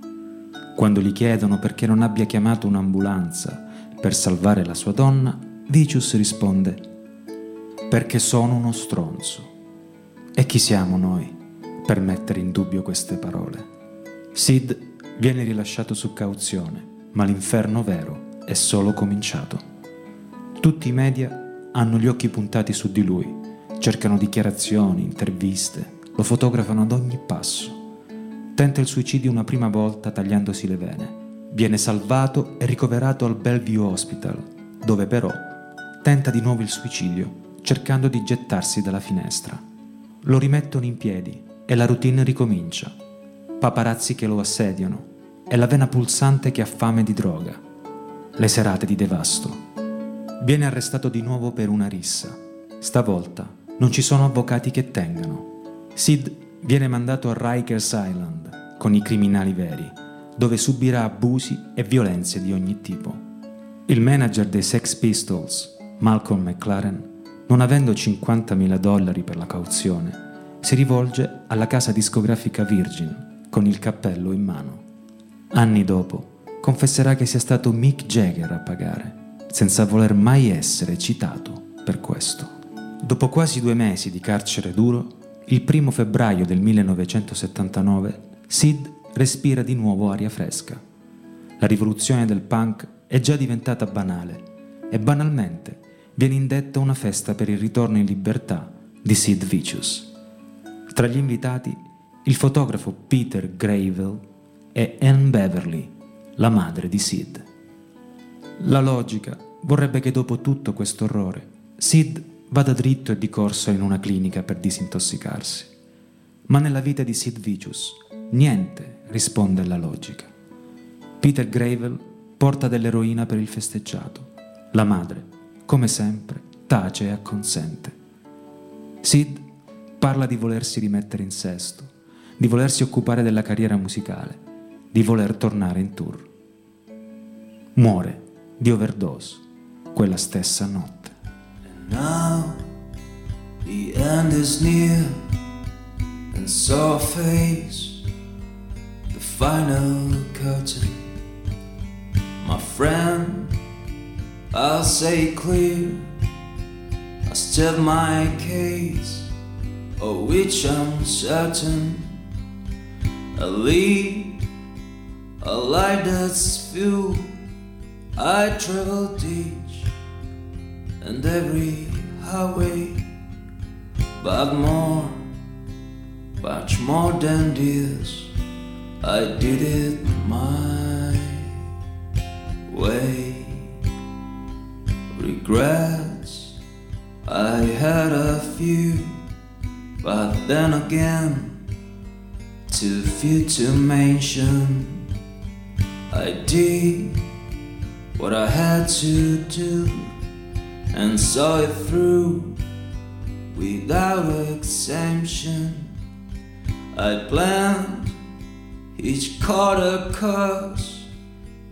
Quando gli chiedono perché non abbia chiamato un'ambulanza per salvare la sua donna, Vicious risponde perché sono uno stronzo. E chi siamo noi per mettere in dubbio queste parole? Sid viene rilasciato su cauzione, ma l'inferno vero è solo cominciato. Tutti i media hanno gli occhi puntati su di lui, cercano dichiarazioni, interviste, lo fotografano ad ogni passo. Tenta il suicidio una prima volta tagliandosi le vene. Viene salvato e ricoverato al Bellevue Hospital, dove però tenta di nuovo il suicidio cercando di gettarsi dalla finestra. Lo rimettono in piedi e la routine ricomincia. Paparazzi che lo assediano e la vena pulsante che ha fame di droga. Le serate di devasto. Viene arrestato di nuovo per una rissa. Stavolta non ci sono avvocati che tengano. Sid viene mandato a Rikers Island con i criminali veri, dove subirà abusi e violenze di ogni tipo. Il manager dei Sex Pistols, Malcolm McLaren, non avendo 50.000 dollari per la cauzione, si rivolge alla casa discografica Virgin con il cappello in mano. Anni dopo, confesserà che sia stato Mick Jagger a pagare, senza voler mai essere citato per questo. Dopo quasi due mesi di carcere duro, il primo febbraio del 1979, Sid respira di nuovo aria fresca. La rivoluzione del punk è già diventata banale e banalmente viene indetta una festa per il ritorno in libertà di Sid Vicious. Tra gli invitati il fotografo Peter Gravel e Anne Beverly, la madre di Sid. La logica vorrebbe che dopo tutto questo orrore Sid vada dritto e di corso in una clinica per disintossicarsi. Ma nella vita di Sid Vicious niente risponde alla logica. Peter Gravel porta dell'eroina per il festeggiato. La madre come sempre, tace e acconsente. Sid parla di volersi rimettere in sesto, di volersi occupare della carriera musicale, di voler tornare in tour. Muore di overdose quella stessa notte. Now the end is near, and so face the final curtain. My friend, I'll say clear, I state my case, of which I'm certain. I lead a life that's fuel. I traveled each and every highway, but more, much more than this, I did it my way. Regrets, I had a few, but then again, too few to mention. I did what I had to do and saw it through without exemption. I planned each quarter course,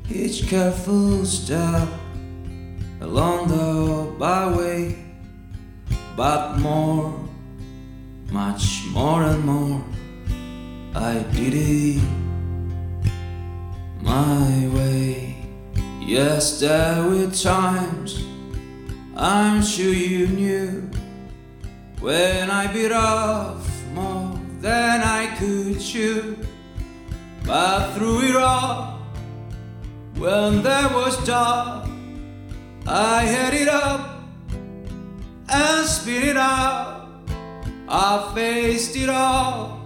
each careful step along the byway, but more, much more and more, I did it my way. Yes, there were times I'm sure you knew when I bit off more than I could chew. But through it all, when there was dark, I had it up and spit it out. I faced it all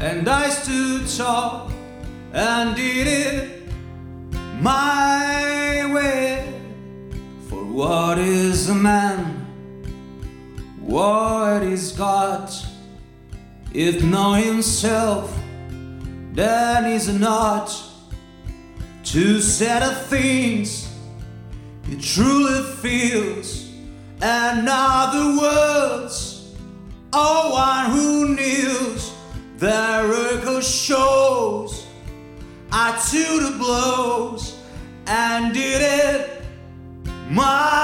and I stood tall and did it my way. For what is a man? What is God? If know himself, then is not to set of things he truly feels, and other words, oh one who kneels, their echo shows, I to the blows and did it my